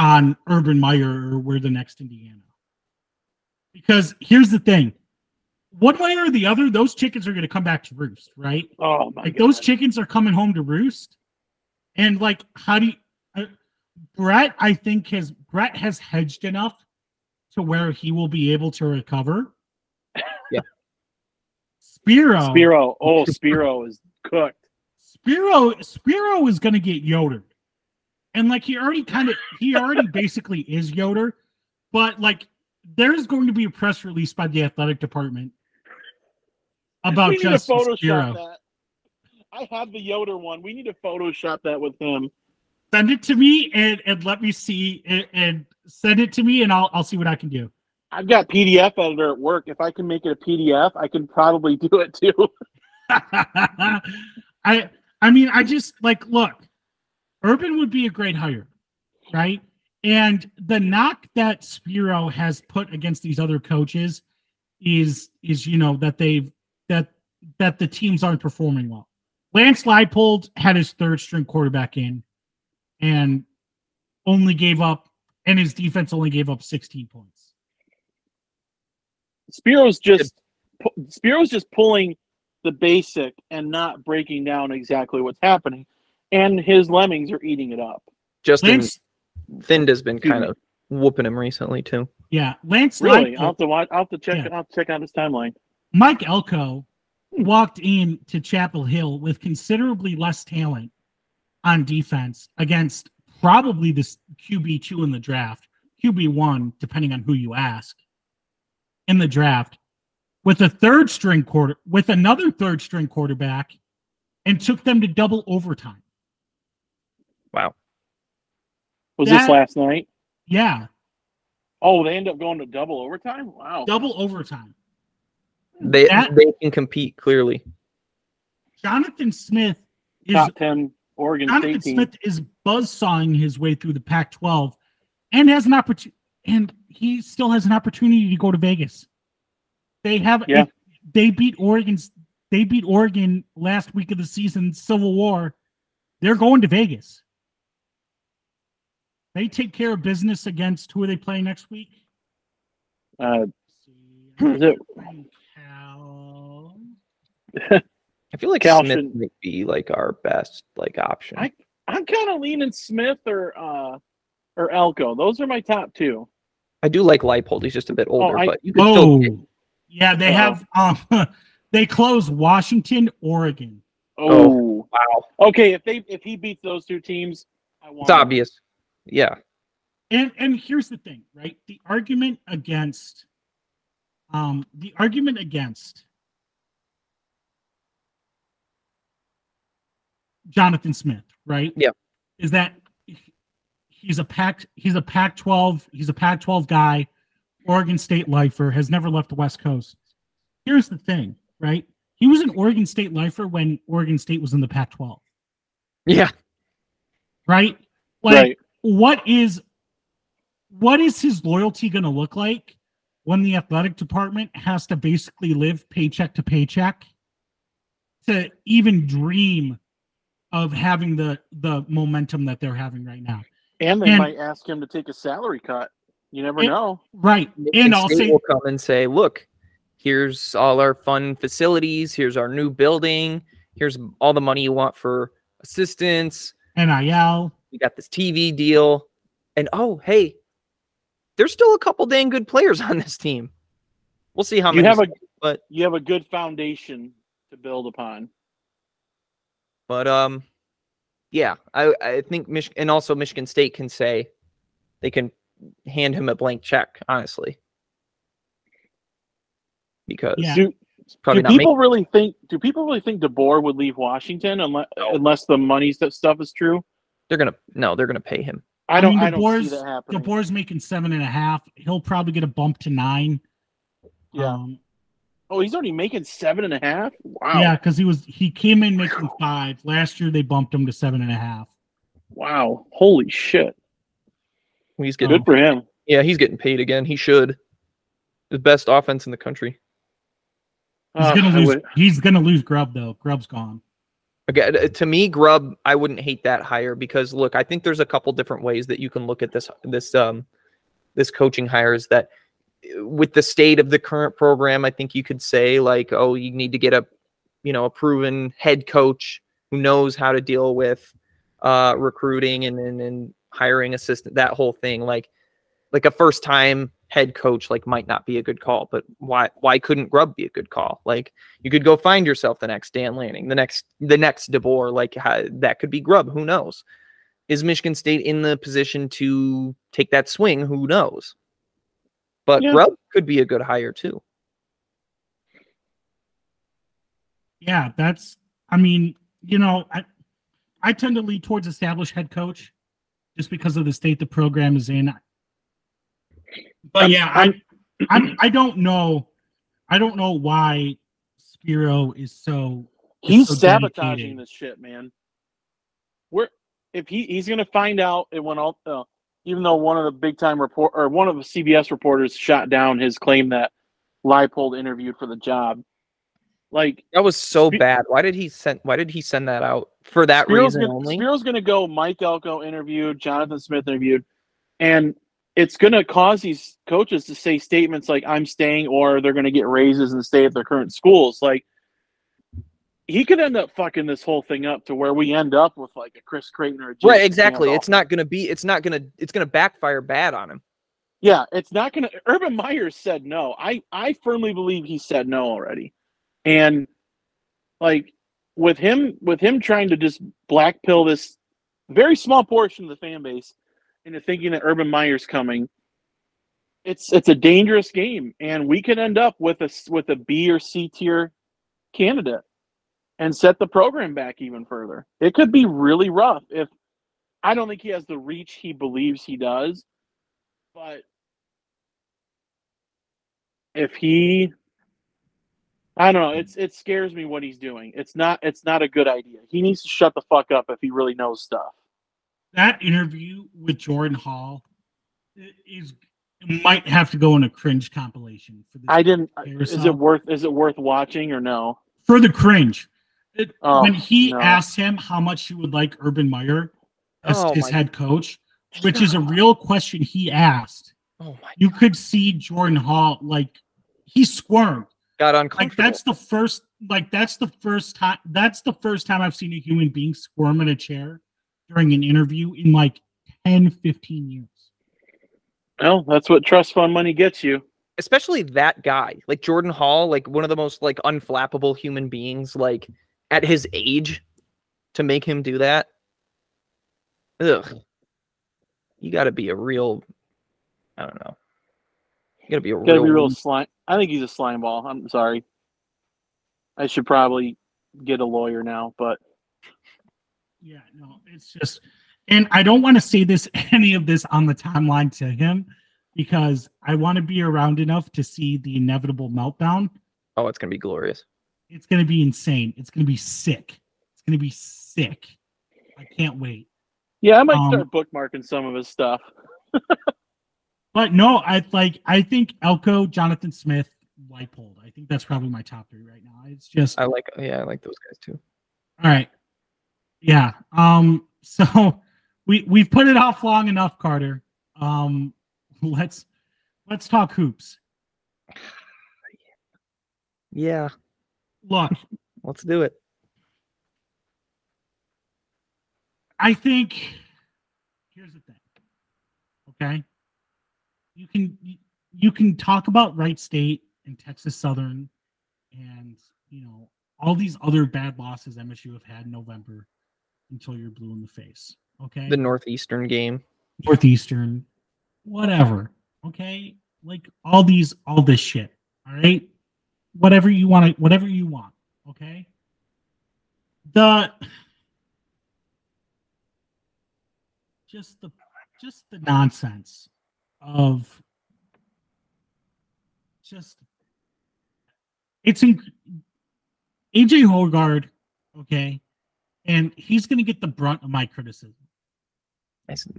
Speaker 1: On Urban Meyer or we're the next Indiana. Because here's the thing. One way or the other, those chickens are going to come back to roost, right?
Speaker 2: Oh my
Speaker 1: like
Speaker 2: god!
Speaker 1: those chickens are coming home to roost and like how do you uh, brett i think has brett has hedged enough to where he will be able to recover
Speaker 3: Yeah.
Speaker 1: spiro
Speaker 2: Spiro. Oh, Spiro is cooked.
Speaker 1: spiro spiro is going to get yodered and like he already kind of he already basically is yoder but like there is going to be a press release by the athletic department about
Speaker 2: we need to Photoshop that. I have the Yoder one. We need to Photoshop that with him.
Speaker 1: Send it to me and, and let me see and, and send it to me and I'll I'll see what I can do.
Speaker 2: I've got PDF editor at work. If I can make it a PDF, I can probably do it too.
Speaker 1: I I mean I just like look, Urban would be a great hire, right? And the knock that Spiro has put against these other coaches is is you know that they've that that the teams aren't performing well. Lance Leipold had his third string quarterback in and only gave up and his defense only gave up 16 points.
Speaker 2: Spiro's just Spiro's just pulling the basic and not breaking down exactly what's happening, and his lemmings are eating it up.
Speaker 3: Justin
Speaker 1: Lance
Speaker 3: Thind has been kind of whooping him recently too.
Speaker 1: yeah, Lance
Speaker 2: Really,
Speaker 1: Leipold-
Speaker 2: I'll have to watch. I'll have to check.
Speaker 1: Yeah.
Speaker 2: I'll have to check out his timeline.
Speaker 1: Mike Elko hmm. walked in to Chapel Hill with considerably less talent on defense against probably this QB two in the draft, QB one, depending on who you ask, in the draft, with a third string quarter with another third string quarterback, and took them to double overtime.
Speaker 3: Wow.
Speaker 2: Was
Speaker 1: That-
Speaker 2: this last night?
Speaker 1: Yeah,
Speaker 2: Oh, they end up going to double overtime. Wow.
Speaker 1: double overtime.
Speaker 3: They
Speaker 1: That-
Speaker 3: they can compete clearly.
Speaker 1: Jonathan Smith is
Speaker 2: Top ten Oregon
Speaker 1: Jonathan
Speaker 2: State team.
Speaker 1: Smith is buzzsawing his way through the Pac-12, and has an opportunity, and he still has an opportunity to go to Vegas. They have,
Speaker 2: Yeah.
Speaker 1: if they beat Oregon's, they beat Oregon last week of the season, Civil War. They're going to Vegas. They take care of business against who are they playing next week?
Speaker 2: Uh, is it
Speaker 1: Cal-
Speaker 3: I feel like
Speaker 2: Cal
Speaker 3: Smith
Speaker 2: shouldn't-
Speaker 3: might be like our best like option.
Speaker 2: I- I'm kind of leaning Smith or uh or Elko. Those are my top two.
Speaker 3: I do like Leipold. He's just a bit older,
Speaker 2: I-
Speaker 3: but you can still get-
Speaker 1: Oh, yeah, they
Speaker 2: Oh.
Speaker 1: have. Um, they close Washington, Oregon.
Speaker 2: Oh,
Speaker 3: wow.
Speaker 2: okay. If they if he beats those two teams, I want.
Speaker 3: It's obvious. Yeah.
Speaker 1: And and here's the thing, right? The argument against um the argument against Jonathan Smith, right?
Speaker 3: Yeah.
Speaker 1: Is that he's a pack he's a Pac 12, he's a Pac 12 guy, Oregon State lifer, has never left the West Coast. Here's the thing, right? He was an Oregon State lifer when Oregon State was in the Pac 12,
Speaker 3: Yeah.
Speaker 1: right? Like
Speaker 2: right.
Speaker 1: What is what is his loyalty going to look like when the athletic department has to basically live paycheck to paycheck to even dream of having the the momentum that they're having right now
Speaker 2: And they
Speaker 1: and-
Speaker 2: might ask him to take a salary cut. You never
Speaker 1: And-
Speaker 2: know.
Speaker 1: right
Speaker 3: Michigan
Speaker 1: and i'll say
Speaker 3: will come and say, look, here's all our fun facilities, here's our new building, here's all the money you want for assistants.
Speaker 1: nil
Speaker 3: We got this TV deal. And oh, hey, there's still a couple dang good players on this team. We'll see how
Speaker 2: You
Speaker 3: many.
Speaker 2: have a
Speaker 3: but
Speaker 2: you have a good foundation to build upon.
Speaker 3: but um yeah, I I think Mich- and also Michigan State can say they can hand him a blank check, honestly. Because
Speaker 1: Yeah.
Speaker 2: Do,
Speaker 3: it's probably
Speaker 2: do
Speaker 3: not
Speaker 2: people really think? Do people really think DeBoer would leave Washington unless
Speaker 3: No.
Speaker 2: unless the money st- stuff is true?
Speaker 3: They're gonna no, they're gonna pay him.
Speaker 2: I
Speaker 1: I
Speaker 2: don't.
Speaker 1: mean,
Speaker 2: I, don't see
Speaker 1: DeBoer's-
Speaker 2: that happening.
Speaker 1: DeBoer's making seven and a half he'll probably get a bump to nine
Speaker 2: Yeah.
Speaker 1: um,
Speaker 2: oh, he's already making seven and a half. Wow.
Speaker 1: yeah because he was he came in making five last year they bumped him to seven and a half
Speaker 2: Wow. Holy shit.
Speaker 3: He's getting
Speaker 2: Good for him.
Speaker 3: yeah, he's getting paid again. He should. The best offense in the country.
Speaker 1: he's
Speaker 2: Uh,
Speaker 1: gonna lose he's gonna lose Grubb though Grubb's gone
Speaker 3: Again, uh, to me, Grubb, I wouldn't hate that hire because look, I think there's a couple different ways that you can look at this this um this coaching hires that uh, with the state of the current program, I think you could say like, oh, you need to get a you know a proven head coach who knows how to deal with uh recruiting and and, and hiring assistant that whole thing. Like like a first time head coach like might not be a good call but why why couldn't Grubb be a good call like you could go find yourself the next Dan Lanning, the next the next DeBoer. Like how, that could be Grubb. Who knows? Is Michigan State in the position to take that swing? Who knows? But
Speaker 2: Yeah.
Speaker 3: Grubb could be a good hire too.
Speaker 1: Yeah, that's. I mean, you know, I I tend to lean towards established head coach, just because of the state the program is in. But
Speaker 2: I'm-
Speaker 1: yeah, I I I don't know, I don't know why Spiro is so.
Speaker 2: He's
Speaker 1: so
Speaker 2: sabotaging
Speaker 1: dedicated.
Speaker 2: this shit, man. We're if he he's gonna find out it went all uh, even though one of the big time report or one of the CBS reporters shot down his claim that Leipold interviewed for the job. Like
Speaker 3: That was so
Speaker 2: Spe-
Speaker 3: bad. Why did he send? Why did he send that out for that
Speaker 2: Spiro's
Speaker 3: reason
Speaker 2: gonna,
Speaker 3: only?
Speaker 2: Spiro's gonna go Mike Elko interviewed, Jonathan Smith interviewed, and it's gonna cause these coaches to say statements like "I'm staying" or they're gonna get raises and stay at their current schools. Like he could end up fucking this whole thing up to where we end up with like a Chris Creighton or a
Speaker 3: Right, exactly. It's not gonna be. It's not gonna. It's gonna backfire bad on him.
Speaker 2: Yeah, it's not gonna. Urban Myers said no. I I firmly believe he said no already, and like with him with him trying to just black pill this very small portion of the fan base into thinking that Urban Meyer's coming. It's it's a dangerous game, and we could end up with a with a B or C tier candidate, and set the program back even further. It could be really rough if I don't think he has the reach he believes he does, but if he I don't know, it's it scares me what he's doing. It's not it's not a good idea. He needs to shut the fuck up if he really knows stuff.
Speaker 1: That interview with Jordan Hall i- is might have to go in a cringe compilation for this.
Speaker 2: I didn't uh,
Speaker 1: Carousel.
Speaker 2: is it worth is it worth watching or no?
Speaker 1: for the cringe. It-
Speaker 2: Oh,
Speaker 1: when he
Speaker 2: no.
Speaker 1: asked him how much he would like Urban Meyer as
Speaker 3: Oh
Speaker 1: his head coach, which is a real question he asked,
Speaker 3: Oh my!
Speaker 1: you could see Jordan Hall like he squirmed.
Speaker 3: Got
Speaker 1: Like
Speaker 3: uncomfortable.
Speaker 1: that's the first like that's the first time that's the first time I've seen a human being squirm in a chair during an interview in like 10, 15 years.
Speaker 2: Well, that's what trust fund money gets you.
Speaker 3: especially that guy, like Jordan Hall, like one of the most like unflappable human beings, like at his age, to make him do that. Ugh. You got to be a real. I don't know. You got to be a
Speaker 2: Gotta
Speaker 3: real.
Speaker 2: be real slime. I think he's a slime ball. I'm sorry. I should probably get a lawyer now, but
Speaker 1: Yeah, no, it's just, and I don't want to say this any of this on the timeline to him because I want to be around enough to see the inevitable meltdown.
Speaker 3: Oh, it's gonna be glorious.
Speaker 1: It's going to be insane. It's going to be sick. It's going to be sick. I can't wait.
Speaker 2: yeah, I might
Speaker 1: Um,
Speaker 2: start bookmarking some of his stuff.
Speaker 1: But no, I like. I think Elko, Jonathan Smith, Leipold. I think that's probably my top three right now. It's just
Speaker 3: I like. Yeah, I like those guys too.
Speaker 1: All right. Yeah. Um, so we we've put it off long enough, Carter. Um, let's let's talk hoops.
Speaker 3: Yeah,
Speaker 1: Look,
Speaker 3: let's do it.
Speaker 1: I think here's the thing. Okay. You can you can talk about Wright State and Texas Southern and you know all these other bad losses MSU have had in November until you're blue in the face. Okay.
Speaker 3: The Northeastern game.
Speaker 1: Northeastern, whatever. Okay, like all these, all this shit. All right, whatever you want to, whatever you want. Okay. The just the just the nonsense of just it's in AJ Hoggard, okay, and he's gonna get the brunt of my criticism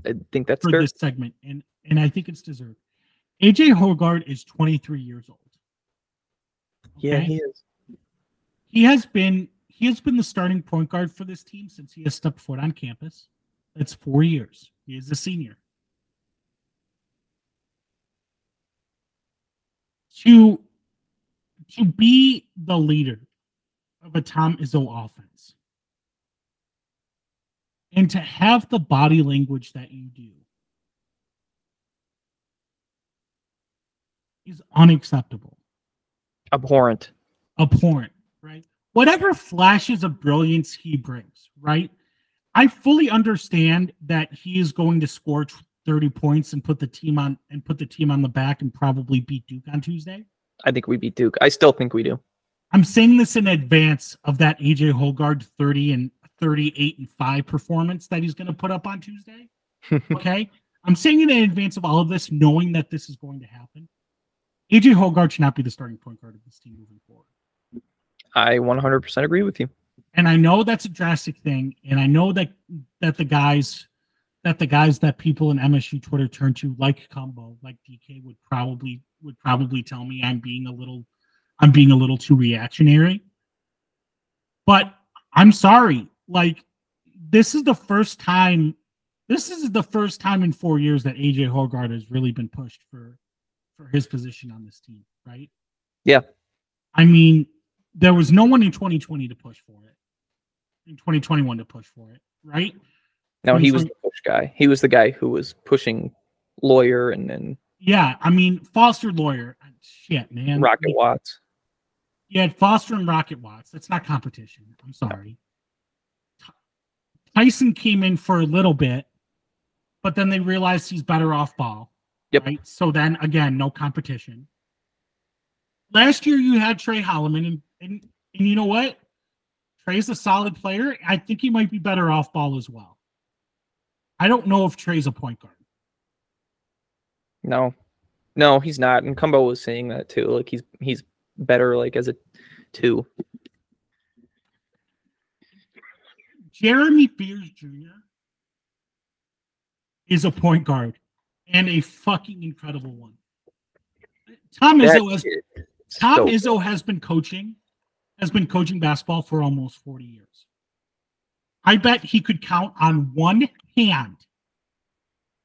Speaker 3: I think that's
Speaker 1: for
Speaker 3: fair.
Speaker 1: this segment, and and I think it's deserved. AJ Hoggard is 23 years old.
Speaker 3: Yeah, he is.
Speaker 1: he has been he has been the starting point guard for this team since he has stepped foot on campus. That's four years. He is a senior. To to be the leader of a Tom Izzo offense and to have the body language that you do is unacceptable
Speaker 3: Abhorrent.
Speaker 1: abhorrent, right? Whatever flashes of brilliance he brings, right? I fully understand that he is going to score 30 points and put the team on and put the team on the back and probably beat Duke on Tuesday?
Speaker 3: I think we beat Duke. I still think we do.
Speaker 1: I'm saying this in advance of that AJ Hoggard 30 and 38 and 5 performance that he's going to put up on Tuesday. okay? I'm saying it in advance of all of this, knowing that this is going to happen. AJ Hoggard should not be the starting point guard of this team moving forward.
Speaker 3: I 100% agree with you.
Speaker 1: And I know that's a drastic thing, and I know that that the guys that the guys that people in MSU Twitter turn to, like Combo, like DK, would probably would probably tell me I'm being a little I'm being a little too reactionary. But I'm sorry. Like this is the first time this is the first time in four years that AJ Hoggard has really been pushed for for his position on this team, right?
Speaker 3: Yeah.
Speaker 1: I mean, there was no one in 2020 to push for it. In 2021 to push for it, right?
Speaker 3: No, he was the push guy. He was the guy who was pushing Loyer and then
Speaker 1: yeah, I mean Foster Loyer. Shit, man.
Speaker 3: Rocket Watts.
Speaker 1: Had Foster and Rocket Watts. That's not competition. I'm sorry. Tyson came in for a little bit, but then they realized he's better off ball.
Speaker 3: Yep.
Speaker 1: Right. So then again, no competition. Last year you had Tre Holloman, and, and and you know what? Tre's a solid player. I think he might be better off ball as well. I don't know if Tre's a point guard.
Speaker 3: No, no, he's not. And Cumbo was saying that too. Like he's he's better like as a two.
Speaker 1: Jeremy Fears Jr. is a point guard and a fucking incredible one. Tom Izzo has Tom so Izzo has been coaching, has been coaching basketball for almost 40 years. I bet he could count on one hand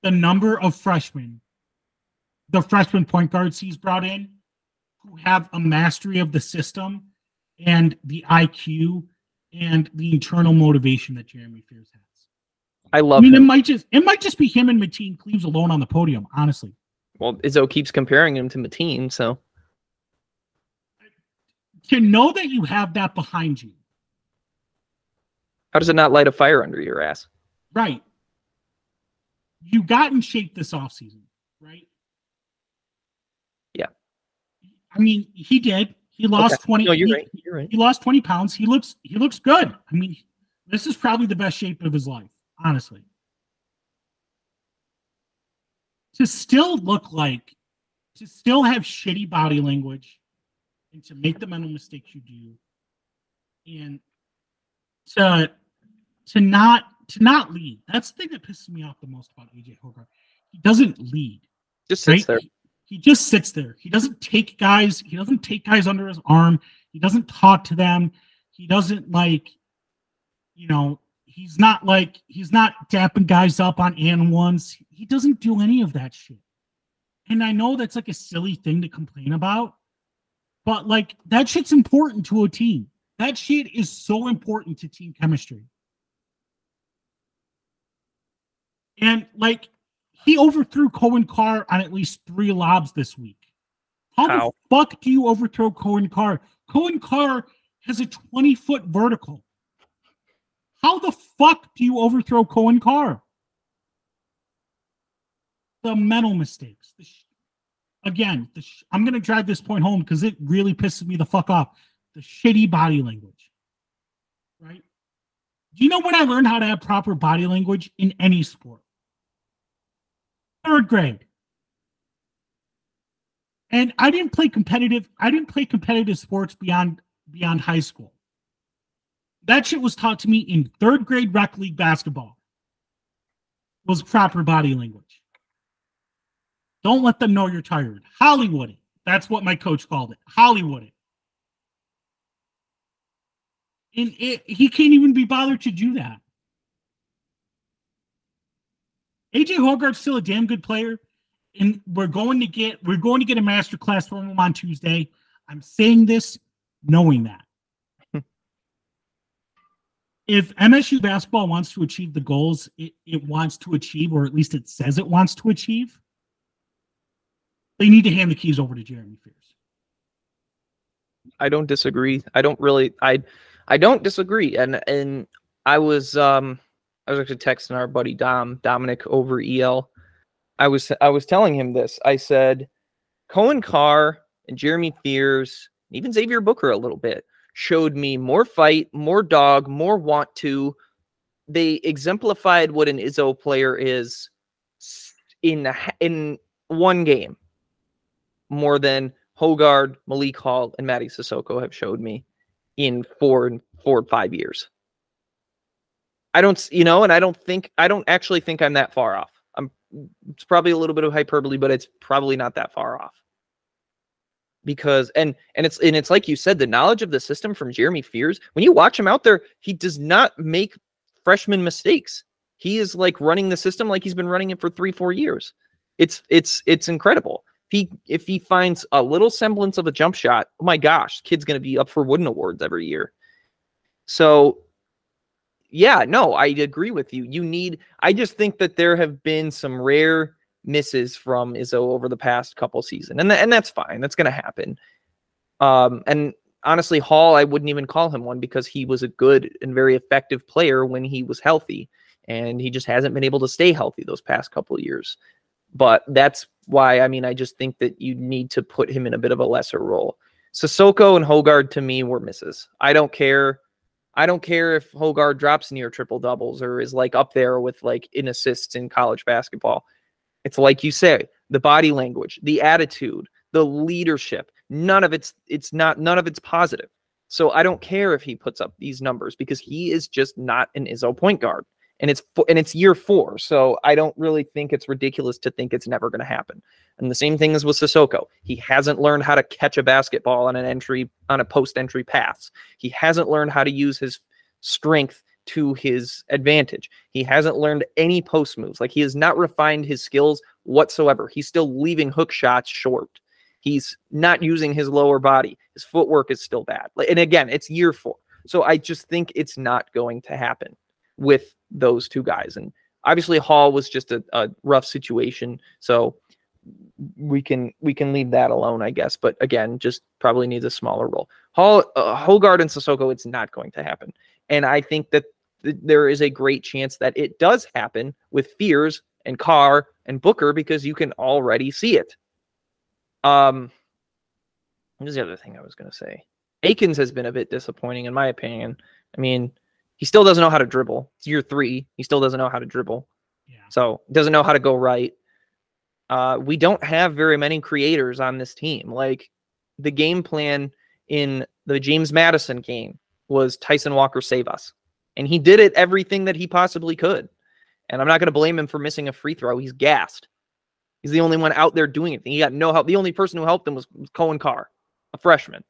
Speaker 1: the number of freshmen, the freshman point guards he's brought in who have a mastery of the system and the IQ and the internal motivation that Jeremy Fears has.
Speaker 3: I love.
Speaker 1: I mean,
Speaker 3: him.
Speaker 1: it might just it might just be him and Mateen Cleaves alone on the podium. Honestly.
Speaker 3: Well, Izzo keeps comparing him to Mateen, so
Speaker 1: to know that you have that behind you.
Speaker 3: How does it not light a fire under your ass?
Speaker 1: Right. You got in shape this offseason, right?
Speaker 3: Yeah.
Speaker 1: I mean, he did. He lost okay. 20.
Speaker 3: No, you're
Speaker 1: he,
Speaker 3: right. You're right.
Speaker 1: He lost 20 pounds. He looks he looks good. I mean, this is probably the best shape of his life, honestly. To still look like to still have shitty body language and to make the mental mistakes you do and to to not to not lead. That's the thing that pisses me off the most about AJ Hoggard. He doesn't lead.
Speaker 3: Just sits right? there.
Speaker 1: He, he just sits there. He doesn't take guys, he doesn't take guys under his arm. He doesn't talk to them. He doesn't like, you know, he's not like he's not dapping guys up on and ones. He doesn't do any of that shit. And I know that's like a silly thing to complain about, but like that shit's important to a team. That shit is so important to team chemistry. And like he overthrew Coen Carr on at least three lobs this week. How, How? the fuck do you overthrow Coen Carr? Coen Carr has a 20 foot vertical. How the fuck do you overthrow Coen Carr? The mental mistakes. The sh- Again, the sh- I'm going to drive this point home because it really pisses me the fuck off. The shitty body language. Right? Do you know when I learned how to have proper body language in any sport? Third grade. And I didn't play competitive. I didn't play competitive sports beyond beyond high school. That shit was taught to me in third grade rec league basketball. Was proper body language. Don't let them know you're tired. Hollywood. That's what my coach called it. Hollywood. And it, he can't even be bothered to do that. AJ Hoggard's still a damn good player, and we're going to get we're going to get a master class from him on Tuesday. I'm saying this knowing that. if MSU basketball wants to achieve the goals it, it wants to achieve, or at least it says it wants to achieve, they need to hand the keys over to Jeremy Fears.
Speaker 3: I don't disagree. I don't really I I don't disagree. And and I was um I was actually texting our buddy Dom Dominic over EL I was I was telling him this. I said Coen Carr and Jeremy Fears, even Xavier Booker a little bit, showed me more fight, more dog, more want to. They exemplified what an Izzo player is in in one game more than Hoggard, Malik Hall, and Mady Sissoko have showed me in four and four and five years. I don't, you know, and I don't think I don't actually think I'm that far off. I'm it's probably a little bit of hyperbole, but it's probably not that far off. Because and and it's and it's like you said, the knowledge of the system from Jeremy Fears. When you watch him out there, he does not make freshman mistakes. He is like running the system like he's been running it for three, four years. It's it's it's incredible. If he if he finds a little semblance of a jump shot, oh my gosh, kid's gonna be up for Wooden Awards every year. So yeah, no, I agree with you. You need, I just think that there have been some rare misses from Izzo over the past couple seasons, and th- and that's fine. That's going to happen. Um, and honestly, Hall, I wouldn't even call him one because he was a good and very effective player when he was healthy, and he just hasn't been able to stay healthy those past couple years. But that's why, I mean, I just think that you need to put him in a bit of a lesser role. Sissoko and Hoggard to me were misses. I don't care I don't care if Hoggard drops near triple doubles or is like up there with like in assists in college basketball. It's like you say, the body language, the attitude, the leadership. None of it's it's not none of it's positive. So I don't care if he puts up these numbers because he is just not an Izzo point guard and it's and it's year four. So I don't really think it's ridiculous to think it's never going to happen. And the same thing is with Sissoko. He hasn't learned how to catch a basketball on an entry on a post entry pass. He hasn't learned how to use his strength to his advantage. He hasn't learned any post moves. Like he has not refined his skills whatsoever. He's still leaving hook shots short. He's not using his lower body. His footwork is still bad. And again, it's year four. So I just think it's not going to happen with those two guys. And obviously Hall was just a, a rough situation. So we can we can leave that alone, I guess. But again, just probably needs a smaller role. Hall, uh, Hoggard and Sissoko, it's not going to happen. And I think that th- there is a great chance that it does happen with Fears and Carr and Booker because you can already see it. Um, what is the other thing I was going to say? Akins has been a bit disappointing in my opinion. I mean, he still doesn't know how to dribble. It's year three. He still doesn't know how to dribble. Yeah. So doesn't know how to go right. Uh, we don't have very many creators on this team. Like the game plan in the James Madison game was Tyson Walker save us. And he did it everything that he possibly could. And I'm not going to blame him for missing a free throw. He's gassed. He's the only one out there doing it. He got no help. The only person who helped him was, was Coen Carr, a freshman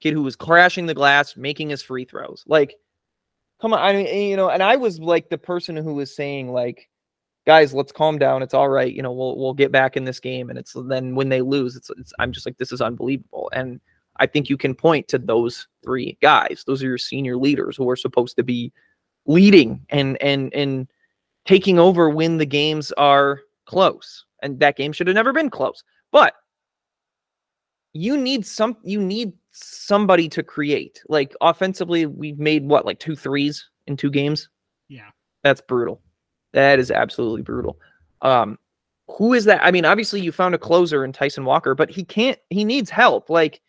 Speaker 3: kid who was crashing the glass, making his free throws. Like, come on. I mean, you know, and I was like the person who was saying, like, guys, let's calm down. It's all right. You know, we'll we'll get back in this game. And it's then when they lose, it's, it's I'm just like, this is unbelievable. And I think you can point to those three guys. Those are your senior leaders who are supposed to be leading and and and taking over when the games are close. And that game should have never been close. But you need some you need somebody to create. Like offensively, we've made what, like two threes in two games?
Speaker 1: Yeah.
Speaker 3: That's brutal. That is absolutely brutal. Um, who is that? I mean, obviously you found a closer in Tyson Walker, but he can't, he needs help. Like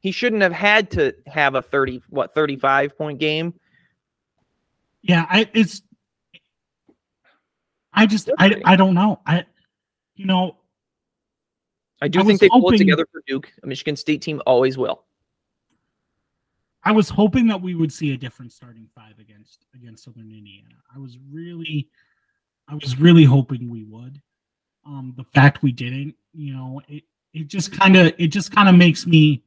Speaker 3: he shouldn't have had to have a 30, what, 35 point game.
Speaker 1: Yeah. I, it's, I just, I, I don't know. I, you know,
Speaker 3: I do I think they hoping, pull it together for Duke. A Michigan State team always will.
Speaker 1: I was hoping that we would see a different starting five against against Southern Indiana. I was really I was really hoping we would. Um, the fact we didn't, you know, it it just kind of it just kind of makes me.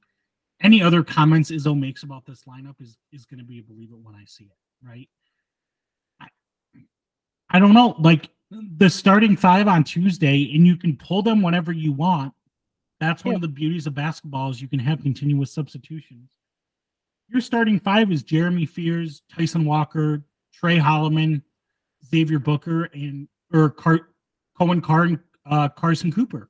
Speaker 1: Any other comments Izzo makes about this lineup is is going to be a believe it when I see it, right? I, I don't know, like the starting five on Tuesday, and you can pull them whenever you want. That's one yeah. of the beauties of basketball is you can have continuous substitutions. Your starting five is Jeremy Fears, Tyson Walker, Tre Holloman, Xavier Booker and or Car- Coen Carr and uh, Carson Cooper.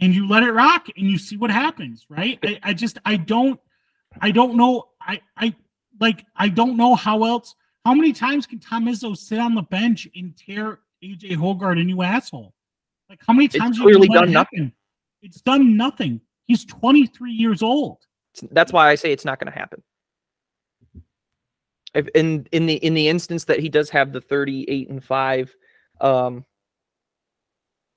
Speaker 1: And you let it rock and you see what happens, right? I, I just I don't I don't know I I like I don't know how else how many times can Tom Izzo sit on the bench and tear AJ Hoggard a new asshole. Like how many times? you
Speaker 3: clearly done
Speaker 1: it happen? It's done nothing. He's 23 years old.
Speaker 3: That's why I say it's not going to happen. If in in the in the instance that he does have the 38 and 5 um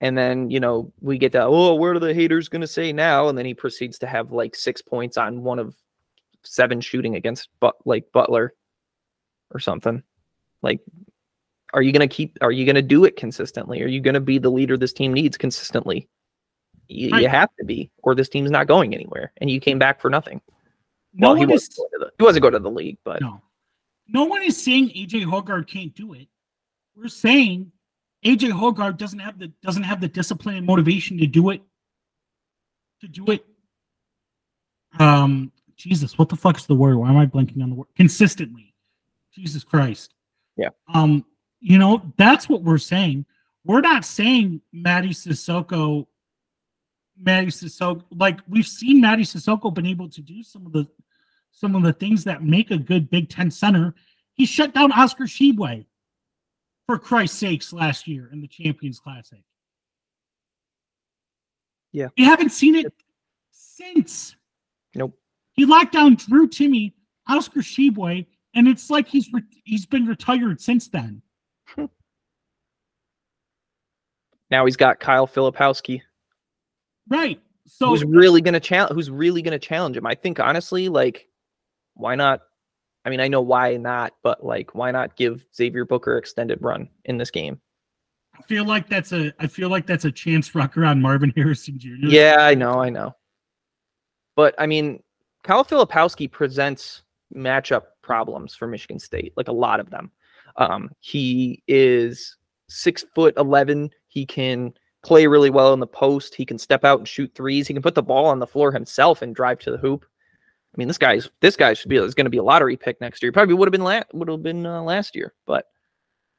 Speaker 3: and then, you know, we get that, oh, what are the haters going to say now? And then he proceeds to have like 6 points on one of seven shooting against but like Butler or something. Like are you going to keep are you going to do it consistently? Are you going to be the leader this team needs consistently? You,
Speaker 1: Right.
Speaker 3: you have to be, or this team's not going anywhere. And you came back for nothing.
Speaker 1: No
Speaker 3: Well, he
Speaker 1: one
Speaker 3: wasn't,
Speaker 1: is
Speaker 3: going to the, he wasn't going to the league, but
Speaker 1: no, no one is saying AJ Hoggard can't do it. We're saying AJ Hoggard doesn't have the doesn't have the discipline and motivation to do it. To do it. Um, Jesus, what the fuck is the word? Why am I blanking on the word? Consistently. Jesus Christ.
Speaker 3: Yeah.
Speaker 1: Um, you know, that's what we're saying. We're not saying Mady Sissoko, Mady Sissoko, like we've seen Mady Sissoko been able to do some of the some of the things that make a good Big Ten center. He shut down Oscar Tshiebwe, for Christ's sakes, last year in the Champions Classic.
Speaker 3: Yeah.
Speaker 1: We haven't seen it since.
Speaker 3: Nope.
Speaker 1: He locked down Drew Timme, Oscar Tshiebwe, and it's like he's re- he's been retired since then.
Speaker 3: now he's got Kyle Filipowski,
Speaker 1: Right. So
Speaker 3: who's really going to challenge. Who's really going to challenge him? I think honestly, like, why not? I mean, I know why not, but like, why not give Xavier Booker extended run in this game?
Speaker 1: I feel like that's a I feel like that's a chance rucker on Marvin Harrison Jr.
Speaker 3: Yeah, I know, I know. But I mean, Kyle Filipowski presents matchup problems for Michigan State, like a lot of them. Um, he is six foot eleven. He can play really well in the post. He can step out and shoot threes. He can put the ball on the floor himself and drive to the hoop. I mean, this guy's this guy should be is going to be a lottery pick next year. Probably would have been la- would have been uh, last year, but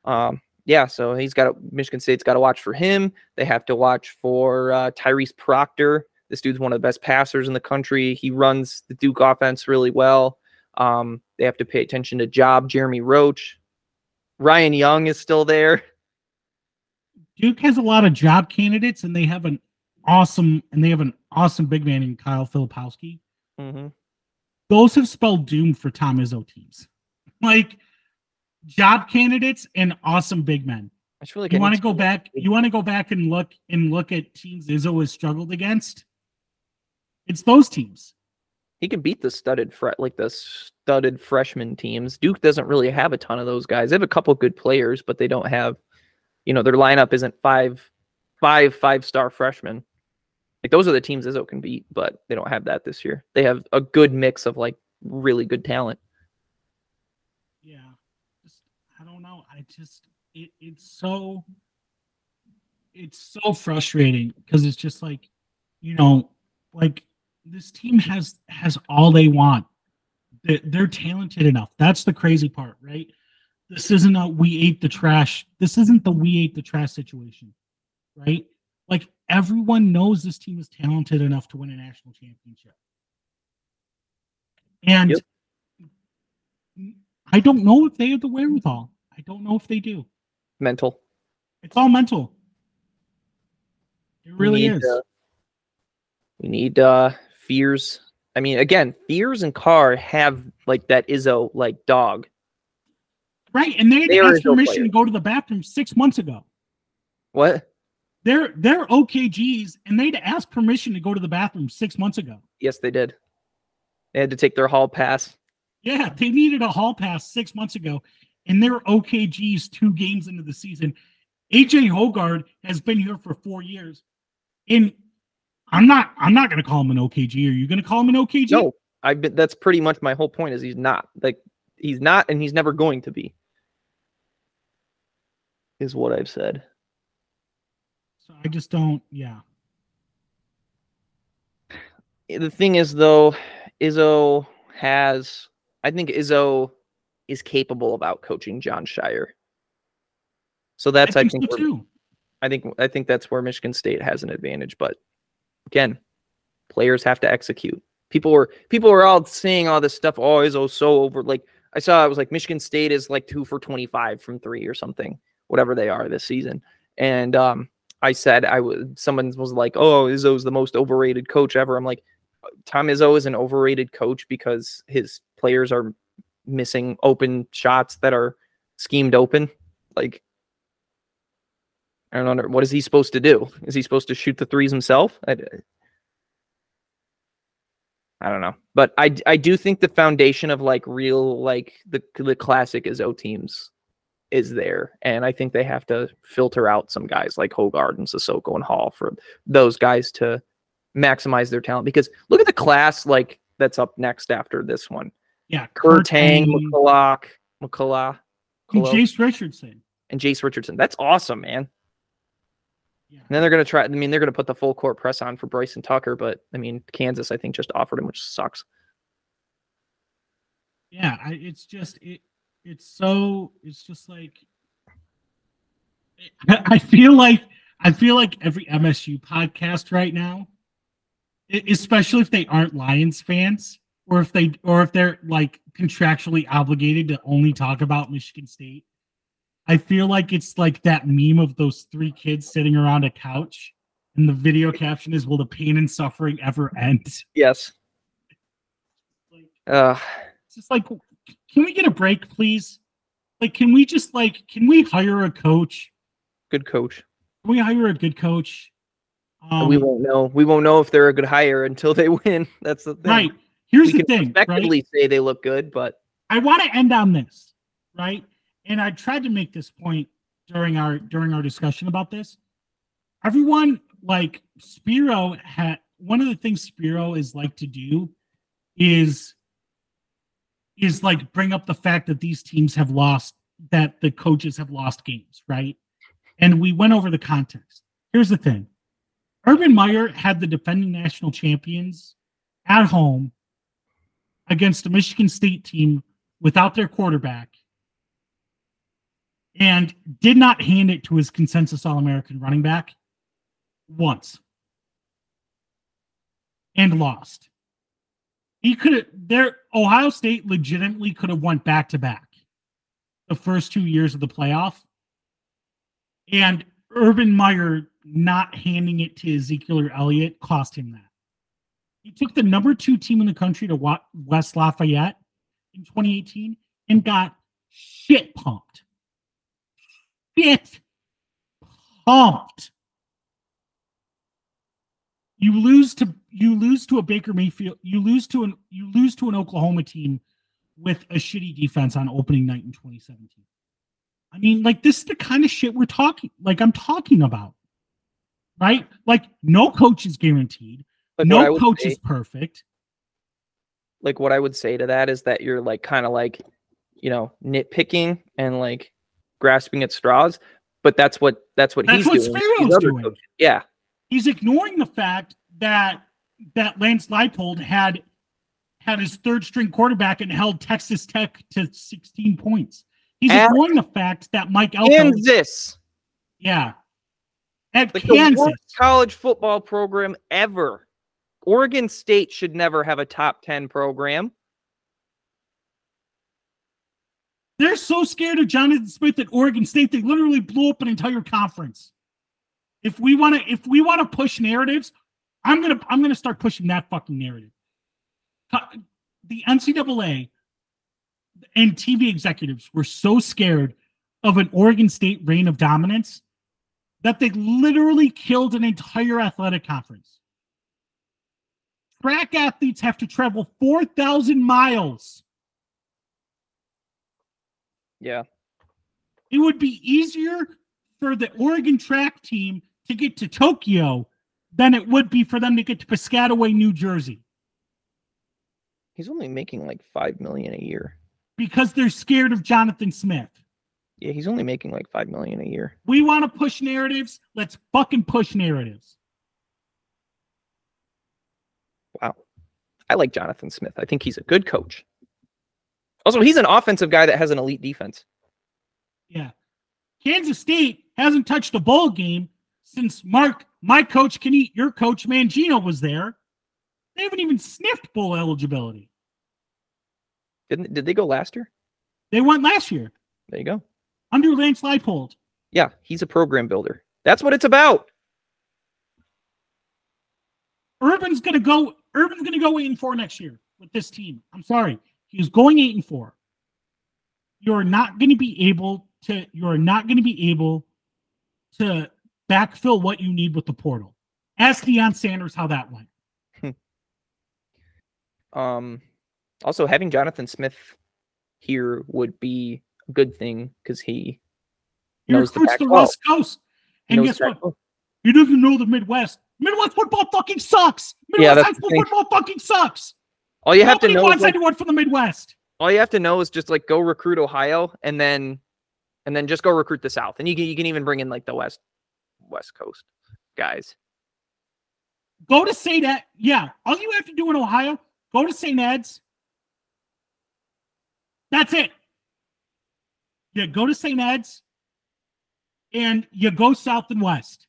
Speaker 3: um, yeah. So he's got Michigan State's got to watch for him. They have to watch for uh, Tyrese Proctor. This dude's one of the best passers in the country. He runs the Duke offense really well. Um, they have to pay attention to Job, Jeremy Roach. Ryan Young is still there.
Speaker 1: Duke has a lot of job candidates, and they have an awesome and they have an awesome big man in Kyle Filipowski.
Speaker 3: Mm-hmm.
Speaker 1: Those have spelled doom for Tom Izzo teams. Like job candidates and awesome big men.
Speaker 3: I feel like
Speaker 1: You want to go back? You want to go back and look and look at teams Izzo has struggled against? It's those teams.
Speaker 3: he can beat the studded fre- like the studded freshman teams. Duke doesn't really have a ton of those guys. They have a couple good players, but they don't have, you know, their lineup isn't five, five five star freshmen. Like those are the teams Izzo can beat, but they don't have that this year. They have a good mix of like really good talent.
Speaker 1: Yeah. Just I don't know. I just it, it's so it's so frustrating because it's just like, you know, like this team has has all they want. They're, they're talented enough. That's the crazy part, right? This isn't a we ate the trash. This isn't the we ate the trash situation, right? Like everyone knows this team is talented enough to win a national championship. And
Speaker 3: Yep.
Speaker 1: I don't know if they have the wherewithal. I don't know if they do.
Speaker 3: Mental.
Speaker 1: It's all mental. It
Speaker 3: We
Speaker 1: really
Speaker 3: need,
Speaker 1: is.
Speaker 3: uh, we need uh fears. I mean, again, fears and Carr have like that Izzo like dog.
Speaker 1: Right. And they had
Speaker 3: they
Speaker 1: to
Speaker 3: are
Speaker 1: ask
Speaker 3: Izzo
Speaker 1: permission to go to the bathroom six months ago.
Speaker 3: What?
Speaker 1: They're they're OKGs and they had to ask permission to go to the bathroom six months ago.
Speaker 3: Yes, they did. They had to take their hall pass.
Speaker 1: Yeah, they needed a hall pass six months ago, and they're OKGs two games into the season. AJ Hoggard has been here for four years. And I'm not I'm not gonna call him an OKG. Are you gonna call him an OKG?
Speaker 3: No, I that's pretty much my whole point. Is he's not like he's not, and he's never going to be. Is what I've said.
Speaker 1: So I just don't, yeah.
Speaker 3: The thing is, though, Izzo has. I think Izzo is capable of out coaching Jon Scheyer. So that's I
Speaker 1: I think,
Speaker 3: think,
Speaker 1: so
Speaker 3: where. I think I think that's where Michigan State has an advantage. But again, players have to execute. People were people were all saying all this stuff. Oh, Izzo's so over. Like I saw, it was like Michigan State is like two for twenty five from three or something. Whatever they are this season. And um, I said I would. Someone was like, "Oh, Izzo's the most overrated coach ever." I'm like, Tom Izzo is an overrated coach because his players are missing open shots that are schemed open. Like, I don't know. What is he supposed to do? Is he supposed to shoot the threes himself? I, I don't know, but I I do think the foundation of like real like the the classic Izzo teams is there, and I think they have to filter out some guys like Hoggard and Sissoko and Hall for those guys to maximize their talent. Because look at the class like that's up next after this one:
Speaker 1: Yeah,
Speaker 3: Kur
Speaker 1: Teng,
Speaker 3: McCulloch, McCulloch,
Speaker 1: and Jace Richardson.
Speaker 3: and Jace Richardson. That's awesome, man.
Speaker 1: Yeah.
Speaker 3: And then they're gonna try. I mean, they're gonna put the full court press on for Bryson Tucker, but I mean, Kansas, I think, just offered him, which sucks.
Speaker 1: Yeah, I, it's just it. It's so. It's just like. I feel like I feel like every MSU podcast right now, especially if they aren't Lions fans, or if they or if they're like contractually obligated to only talk about Michigan State. I feel like it's like that meme of those three kids sitting around a couch, and the video caption is, "Will the pain and suffering ever end?"
Speaker 3: Yes.
Speaker 1: Like,
Speaker 3: Uh,
Speaker 1: it's just like can we get a break please like can we just like can we hire a coach
Speaker 3: good coach.
Speaker 1: can we hire a good coach um,
Speaker 3: we won't know. We won't know if they're a good hire until they win. That's the thing.
Speaker 1: right here's
Speaker 3: We
Speaker 1: the
Speaker 3: can
Speaker 1: thing right?
Speaker 3: say they look good, but
Speaker 1: i want to end on this right and i tried to make this point during our during our discussion about this everyone like spiro had one of the things spiro is like to do is is like bring up the fact that these teams have lost that the coaches have lost games right? And we went over the context. Here's the thing. Urban meyer had the defending national champions at home against a michigan state team without their quarterback and did not hand it to his consensus all-american running back once and lost he could have there ohio state legitimately could have went back to back the first two years of the playoff. And urban meyer not handing it to ezekiel or elliott cost him that. He took the number two team in the country to west lafayette in 2018 and got shit pumped. Shit pumped. You lose to you lose to a Baker Mayfield, you lose to an you lose to an Oklahoma team with a shitty defense on opening night in 2017. I mean, like this is the kind of shit we're talking like I'm talking about. Right? Like no coach is guaranteed.
Speaker 3: like
Speaker 1: no coach
Speaker 3: say,
Speaker 1: is perfect.
Speaker 3: like what I would say to that is that you're like kind of like, you know, nitpicking and like grasping at straws. But that's what that's what
Speaker 1: That's
Speaker 3: he's
Speaker 1: what
Speaker 3: doing. with
Speaker 1: Spiro's
Speaker 3: these other
Speaker 1: doing.
Speaker 3: coaches. Yeah,
Speaker 1: He's ignoring the fact that that Lance Leipold had had his third string quarterback and held Texas Tech to 16 points. He's
Speaker 3: At-
Speaker 1: ignoring the fact that Mike Elko
Speaker 3: Kansas,
Speaker 1: Yeah. At
Speaker 3: like the
Speaker 1: Kansas.
Speaker 3: worst college football program ever. Oregon State should never have a top ten program.
Speaker 1: They're so scared of Jonathan Smith at Oregon State, they literally blew up an entire conference. If we want to, if we want to push narratives, I'm gonna, I'm gonna start pushing that fucking narrative. The NCAA and TV executives were so scared of an Oregon State reign of dominance that they literally killed an entire athletic conference. Track athletes have to travel 4,000 miles
Speaker 3: Yeah,
Speaker 1: it would be easier for the Oregon track team to get to Tokyo than it would be for them to get to Piscataway, New Jersey,
Speaker 3: he's only making like five million a year.
Speaker 1: because they're scared of Jonathan Smith.
Speaker 3: Yeah, he's only making like five million a year.
Speaker 1: We want to push narratives. Let's fucking push narratives.
Speaker 3: Wow. I like Jonathan Smith. I think he's a good coach. Also, he's an offensive guy that has an elite defense.
Speaker 1: Yeah. Kansas State hasn't touched a bowl game since Mark, my coach can eat, your coach Mangino was there. They haven't even sniffed bowl eligibility.
Speaker 3: Didn't did they go last year?
Speaker 1: They went last year
Speaker 3: There you go.
Speaker 1: under Lance Leipold.
Speaker 3: Yeah, he's a program builder. That's what it's about.
Speaker 1: Urban's gonna go. Urban's gonna go eight and four next year with this team. I'm sorry, he's going eight and four. You're not going to be able to. You're not going to be able to backfill what you need with the portal. Ask Deion Sanders how that went.
Speaker 3: Um, also having Jonathan Smith here would be a good thing because he
Speaker 1: He
Speaker 3: knows the
Speaker 1: recruits the,
Speaker 3: Pac-12.
Speaker 1: West Coast, and guess what?
Speaker 3: Pac-12.
Speaker 1: He doesn't know the Midwest. Midwest football fucking sucks. Midwest
Speaker 3: that's
Speaker 1: high school football fucking sucks.
Speaker 3: All you have to
Speaker 1: Nobody
Speaker 3: know is
Speaker 1: wants
Speaker 3: like,
Speaker 1: anyone from the Midwest.
Speaker 3: all you have to know is just like go recruit Ohio and then and then just go recruit the South. And you can you can even bring in like the West West Coast guys.
Speaker 1: Go to St. Ed. Yeah, all you have to do in Ohio, go to St. Ed's. That's it. You go to St. Ed's and you go south and west.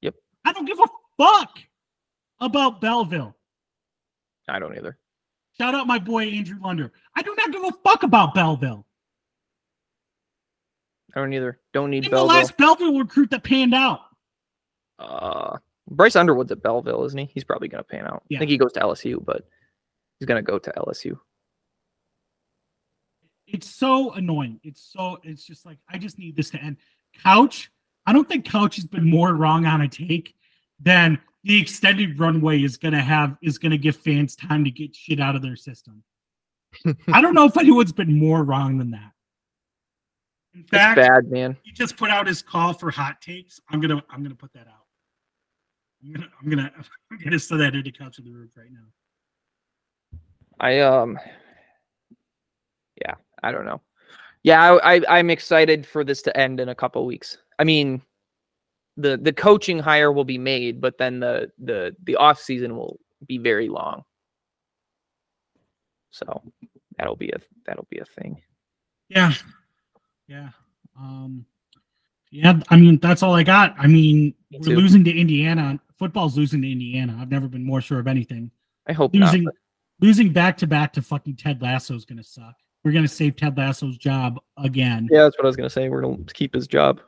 Speaker 3: Yep.
Speaker 1: I don't give a fuck about Belleville.
Speaker 3: I don't either.
Speaker 1: Shout out my boy Andrew Lunder. I do not give a fuck about Belleville.
Speaker 3: I don't either. Don't need
Speaker 1: the last Belleville recruit that panned out.
Speaker 3: Uh, Bryce Underwood's at Belleville, isn't he? He's probably gonna pan out.
Speaker 1: Yeah.
Speaker 3: I think he goes to LSU, but he's gonna go to LSU.
Speaker 1: It's so annoying. It's so it's just like I just need this to end. Couch, I don't think Couch has been more wrong on a take than the extended runway is gonna have is gonna give fans time to get shit out of their system. I don't know if anyone's been more wrong than that. In fact,
Speaker 3: bad, man.
Speaker 1: he just put out his call for hot takes. I'm gonna I'm gonna put that out. I'm gonna I'm gonna I'm gonna send that into Couch of the Roof right now.
Speaker 3: I um, yeah, I don't know. Yeah, I, I I'm excited for this to end in a couple weeks. I mean, the the coaching hire will be made, but then the the the off season will be very long. So that'll be a that'll be a thing.
Speaker 1: Yeah. Yeah. Um yeah, I mean that's all I got. I mean,
Speaker 3: Me
Speaker 1: we're
Speaker 3: too.
Speaker 1: losing to Indiana. Football's losing to Indiana. I've never been more sure of anything.
Speaker 3: I hope
Speaker 1: Losing
Speaker 3: not.
Speaker 1: losing back to back to fucking Ted Lasso is gonna suck. We're gonna save Ted Lasso's job again.
Speaker 3: Yeah, that's what I was gonna say. We're gonna keep his job.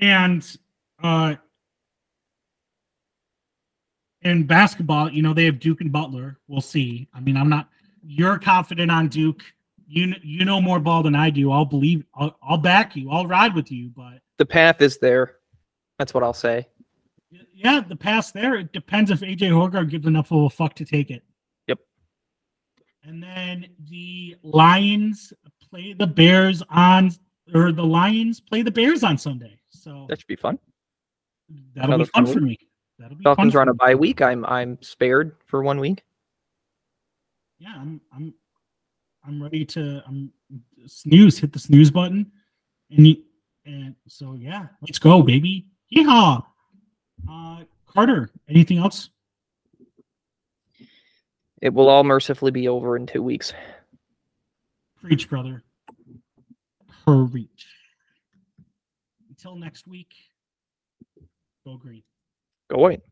Speaker 1: And uh in basketball, you know, they have Duke and Butler. We'll see. I mean, I'm not you're confident on Duke. You you know more ball than I do. I'll believe I'll, I'll back you. I'll ride with you, but
Speaker 3: The path is there. That's what I'll say.
Speaker 1: Yeah, the pass there. It depends if AJ Hoggard gives enough of a fuck to take it.
Speaker 3: Yep.
Speaker 1: And then the Lions play the Bears on, or the Lions play the Bears on Sunday. So
Speaker 3: That should be fun.
Speaker 1: that'll
Speaker 3: another
Speaker 1: be fun
Speaker 3: fun
Speaker 1: for me. That'll be
Speaker 3: Falcons
Speaker 1: fun
Speaker 3: are on a bye week. I'm I'm spared for one week.
Speaker 1: Yeah, I'm, I'm, I'm ready to. I'm snooze. Hit the snooze button, and you, and so yeah, let's go, baby. Yeehaw. Uh, Carter, anything else?
Speaker 3: It will all mercifully be over in two weeks.
Speaker 1: Preach, brother. Preach. Until next week, go green.
Speaker 3: Go away.